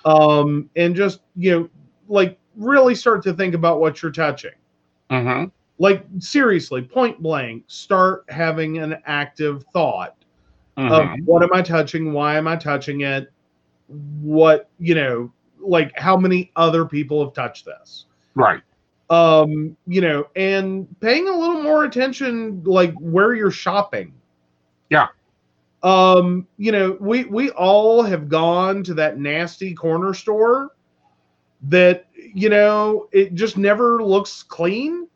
Um, and just you know, like really start to think about what you're touching. Mhm. Like seriously, point blank, start having an active thought of Mhm. what am I touching? Why am I touching it? What you know, like how many other people have touched this? Right. um you know and paying a little more attention like where you're shopping Yeah. um you know we we all have gone to that nasty corner store that you know it just never looks clean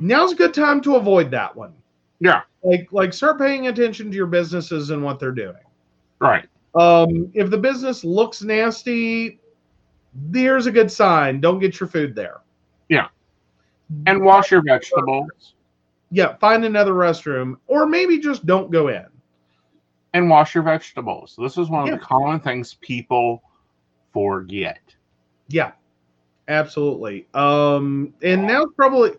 now's a good time to avoid that one Yeah. like like start paying attention to your businesses and what they're doing Right. um if the business looks nasty there's a good sign don't get your food there Yeah. And wash your vegetables. yeah, find another restroom, or maybe just don't go in. And wash your vegetables. This is one of Yeah. the common things people forget. Yeah, absolutely. Um, and now probably,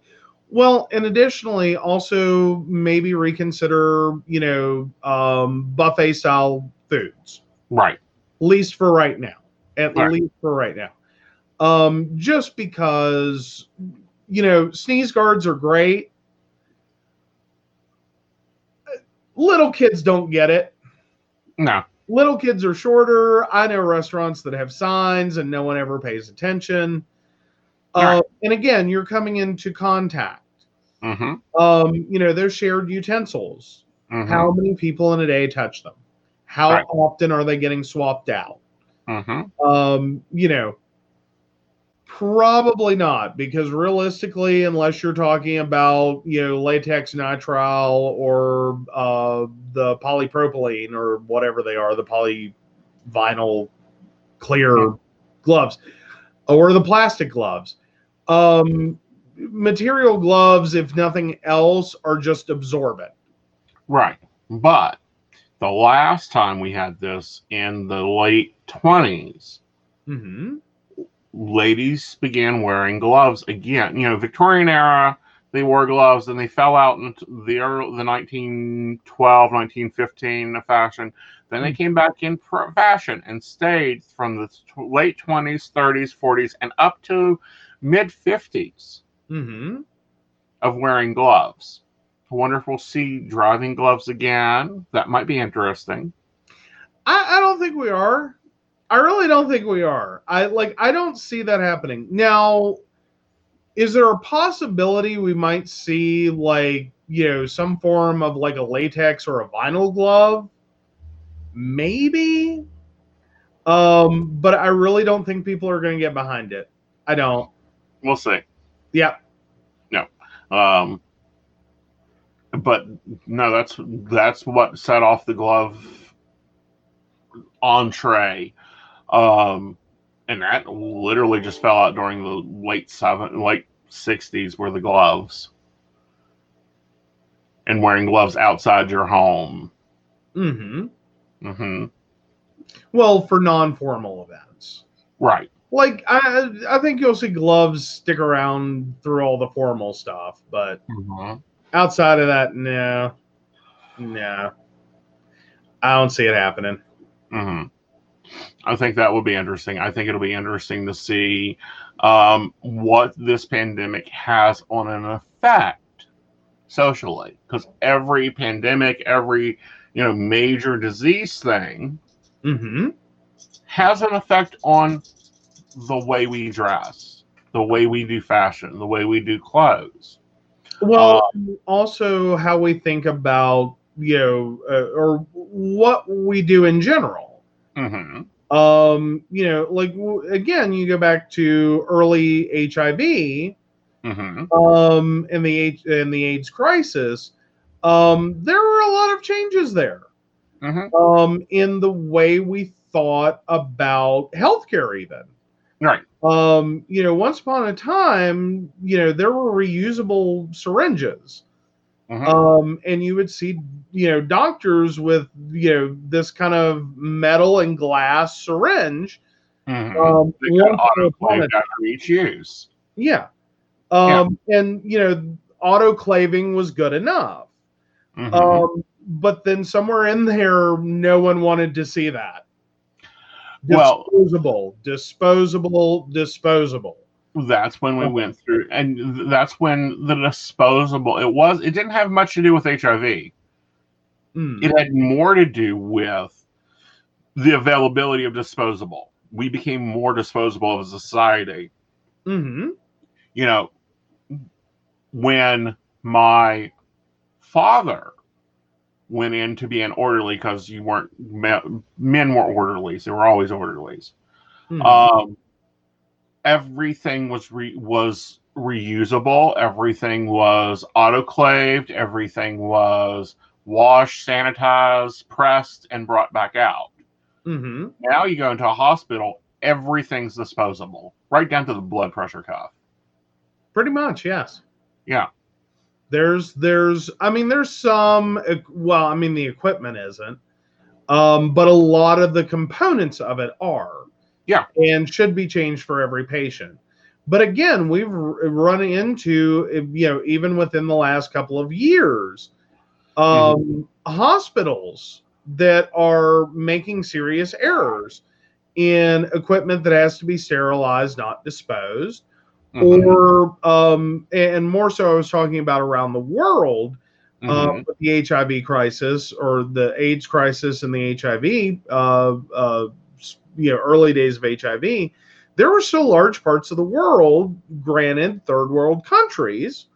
well, and additionally, also maybe reconsider, you know, um, buffet style foods, Right. at least for right now. At Right. least for right now. Um, just because, you know, sneeze guards are great. Little kids don't get it. No. little kids are shorter. I know restaurants that have signs and no one ever pays attention. Uh, and again, you're coming into contact. Mm-hmm. Um, you know, there's shared utensils. mm-hmm. How many people in a day touch them? How Right. often are they getting swapped out? Mm-hmm. Um, you know, probably not because realistically, unless you're talking about you know latex nitrile or uh, the polypropylene or whatever they are, the polyvinyl clear gloves or the plastic gloves. Um, material gloves, if nothing else, are just absorbent. Right. But the last time we had this in the late 20s, Mm-hmm. ladies began wearing gloves again. You know, Victorian era, they wore gloves and they fell out in the early, the 1912, 1915 fashion. Then they came back in fashion and stayed from the late 20s, 30s, 40s, and up to mid 50s Mm-hmm. of wearing gloves. I wonder if we'll see driving gloves again. That might be interesting. I, I don't think we are. I really don't think we are. I like I don't see that happening. Now, is there a possibility we might see like, you know, some form of like a latex or a vinyl glove? Maybe. Um, but I really don't think people are going to get behind it. I don't. We'll see. Yeah. Um, but no, that's that's what set off the glove entree. Um, and that literally just fell out during the late seven, late sixties, were the gloves, and wearing gloves outside your home. Mm-hmm. Mm hmm Well, for non-formal events. Right. Like I, I think you'll see gloves stick around through all the formal stuff, but hmm outside of that, no, no, I don't see it happening. hmm I think that will be interesting. I think it'll be interesting to see um, what this pandemic has on an effect socially, because every pandemic, every you know major disease thing Mm-hmm. has an effect on the way we dress, the way we do fashion, the way we do clothes. Well, also how we think about you know, uh, or what we do in general. hmm Um, you know, like w- again, you go back to early HIV, hmm um, in the H- in the AIDS crisis. Um, there were a lot of changes there. hmm um, in the way we thought about healthcare, even. Right. Um, you know, once upon a time, you know, there were reusable syringes. Mhm. Um, and you would see, you know, doctors with, you know, this kind of metal and glass syringe. hmm Um, They got once upon a autoclaved after each use. yeah. Um, and, you know, autoclaving was good enough. Mhm. Um, but then somewhere in there, no one wanted to see that. Well- disposable, disposable, disposable. that's when we went through and th- that's when the disposable it was it didn't have much to do with hiv Mm. it had more to do with the availability of disposable. We became more disposable as a society. Hmm you know when my father went in to be an orderly because you weren't men weren't orderlies they were always orderlies Mhm. um everything was re- was reusable everything was autoclaved everything was washed sanitized pressed and brought back out Mhm. now you go into a hospital everything's disposable right down to the blood pressure cuff Pretty much, yes. yeah There's, there's, I mean, there's some. Well, I mean, the equipment isn't, um, but a lot of the components of it are. Yeah. and should be changed for every patient. But again, we've run into, you know, even within the last couple of years, um, hospitals that are making serious errors in equipment that has to be sterilized, not disposed Mhm. or um, and more so, I was talking about around the world uh, with the HIV crisis or the AIDS crisis and the HIV, uh, uh, you know, early days of HIV. There were still large parts of the world, granted, third world countries,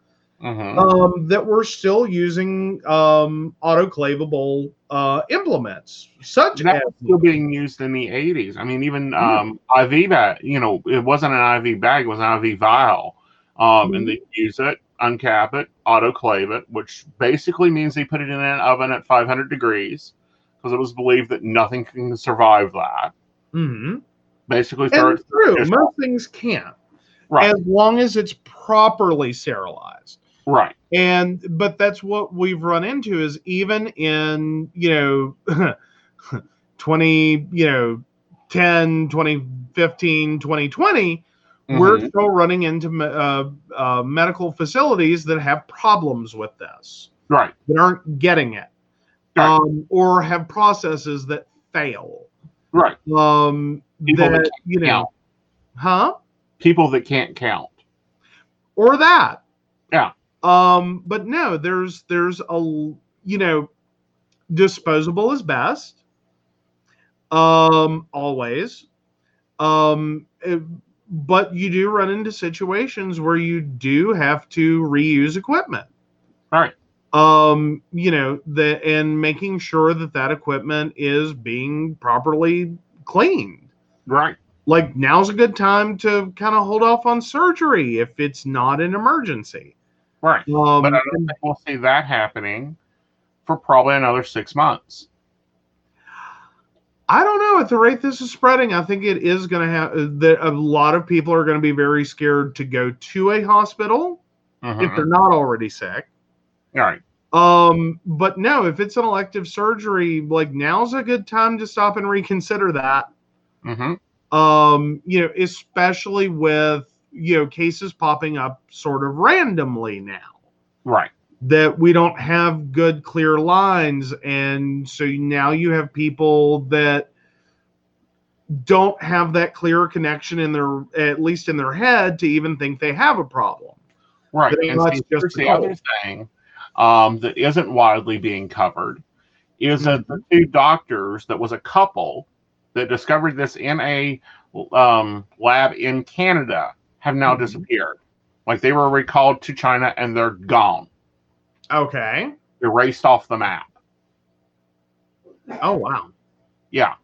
Mhm. um, that were still using um, autoclavable uh, implements, such that as was still being used in the 80s. I mean, even Yeah. um, IV bag, you know, it wasn't an IV bag, it was an IV vial. Um, And Mhm. they use it, uncap it, autoclave it, which basically means they put it in an oven at 500 degrees because it was believed that nothing can survive that. Mhm. Basically, and true. Most things can't, right, as long as it's properly sterilized. Right, and but that's what we've run into is even in you know 20 you know 10 2015 2020 we're Mhm. still running into uh, uh, medical facilities that have problems with this right, that aren't getting it Right. um, or have processes that fail right. um, People that that you know count. huh People that can't count. or that. Yeah. Um, but no, there's there's a you know, disposable is best. Um, always. Um, eh, but you do run into situations where you do have to reuse equipment. Right. Um, you know, the and making sure that that equipment is being properly cleaned Right. like now's a good time to kind of hold off on surgery if it's not an emergency. Right. Um, but I don't think we'll see that happening for probably another six months. I don't know. At the rate this is spreading, I think it is going to have that a lot of people are going to be very scared to go to a hospital if Mhm. they're not already sick. All right. Um, but no, if it's an elective surgery, like now's a good time to stop and reconsider that. hmm Um, you know, especially with you know cases popping up sort of randomly now Right. that we don't have good clear lines and so now you have people that don't have that clear connection in their at least in their head to even think they have a problem Right. And that's see, just here's the other thing um, that isn't widely being covered is that Mm-hmm. the two doctors that was a couple that discovered this in a um, lab in Canada have now Mhm. disappeared. Like they were recalled to China and they're gone, okay erased off the map. oh wow Yeah.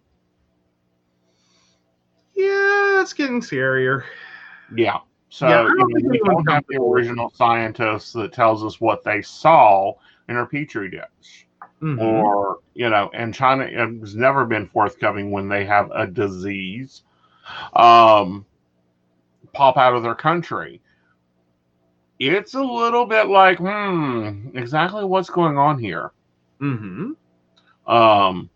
yeah it's getting scarier Yeah. So Yeah, you know, we don't have the original scientists that tells us what they saw in a petri dish. Mhm. or you know and china has never been forthcoming when they have a disease um pop out of their country. It's a little bit like hmm exactly what's going on here. Mhm. um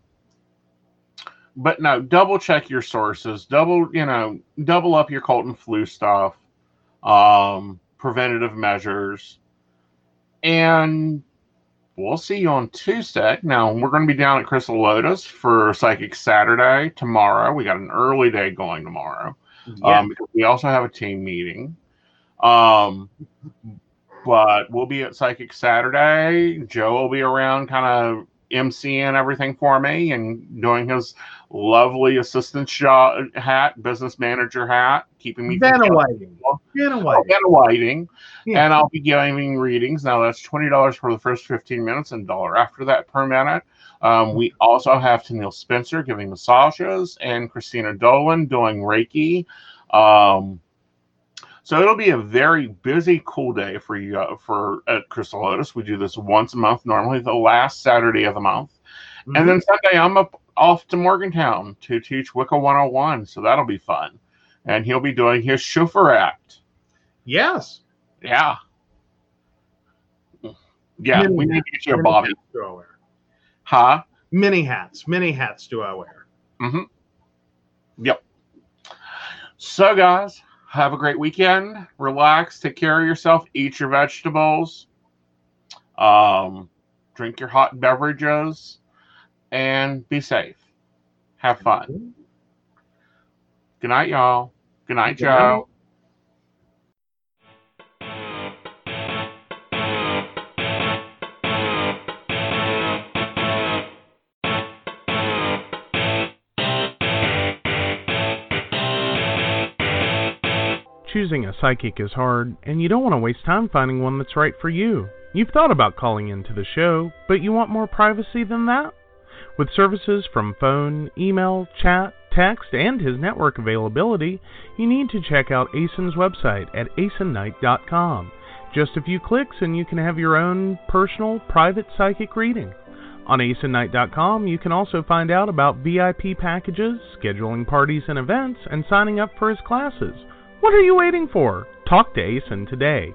but no double check your sources. Double you know double up your cold and flu stuff um preventative measures. And we'll see you on tuesday. Now we're going to be down at crystal lotus for psychic saturday tomorrow. We got an early day going tomorrow Yeah. um, because we also have a team meeting. Um, but we'll be at Psychic Saturday. Joe will be around, kind of emceeing everything for me and doing his lovely assistant shot hat, business manager hat, keeping me Vanna from- Whiting. Vanna Oh. Vanna Whiting. Yeah. And I'll be giving readings. Now that's twenty dollars for the first fifteen minutes and dollar after that per minute. Um, we also have Tennille Spencer giving massages and Christina Dolan doing Reiki. Um, so it'll be a very busy, cool day for you uh, for at Crystal Lotus. We do this once a month, normally the last Saturday of the month. Mhm. And then Sunday, I'm up off to Morgantown to teach Wicca 101. So that'll be fun. And he'll be doing his chauffeur act. yes. Yeah. Yeah, we need to get you a Bobby. hats do I wear? Huh? Many hats. Many hats do I wear? Mm-hmm. Yep. So, guys, have a great weekend. Relax, take care of yourself, eat your vegetables, um, drink your hot beverages, and be safe. Have fun. Good night, y'all. Good night, Good night. Choosing a psychic is hard, and you don't want to waste time finding one that's right for you. You've thought about calling into the show, but you want more privacy than that? With services from phone, email, chat, text, and his network availability, you need to check out Aeson's website at aesonknight.com. Just a few clicks and you can have your own personal, private psychic reading. On aesonknight.com, you can also find out about VIP packages, scheduling parties and events, and signing up for his classes. What are you waiting for? Talk to Aeson today.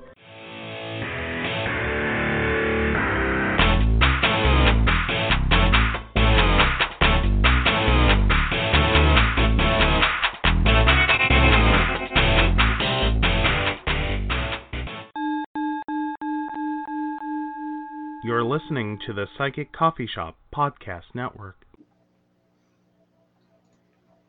You're listening to the Psychic Coffee Shop Podcast Network.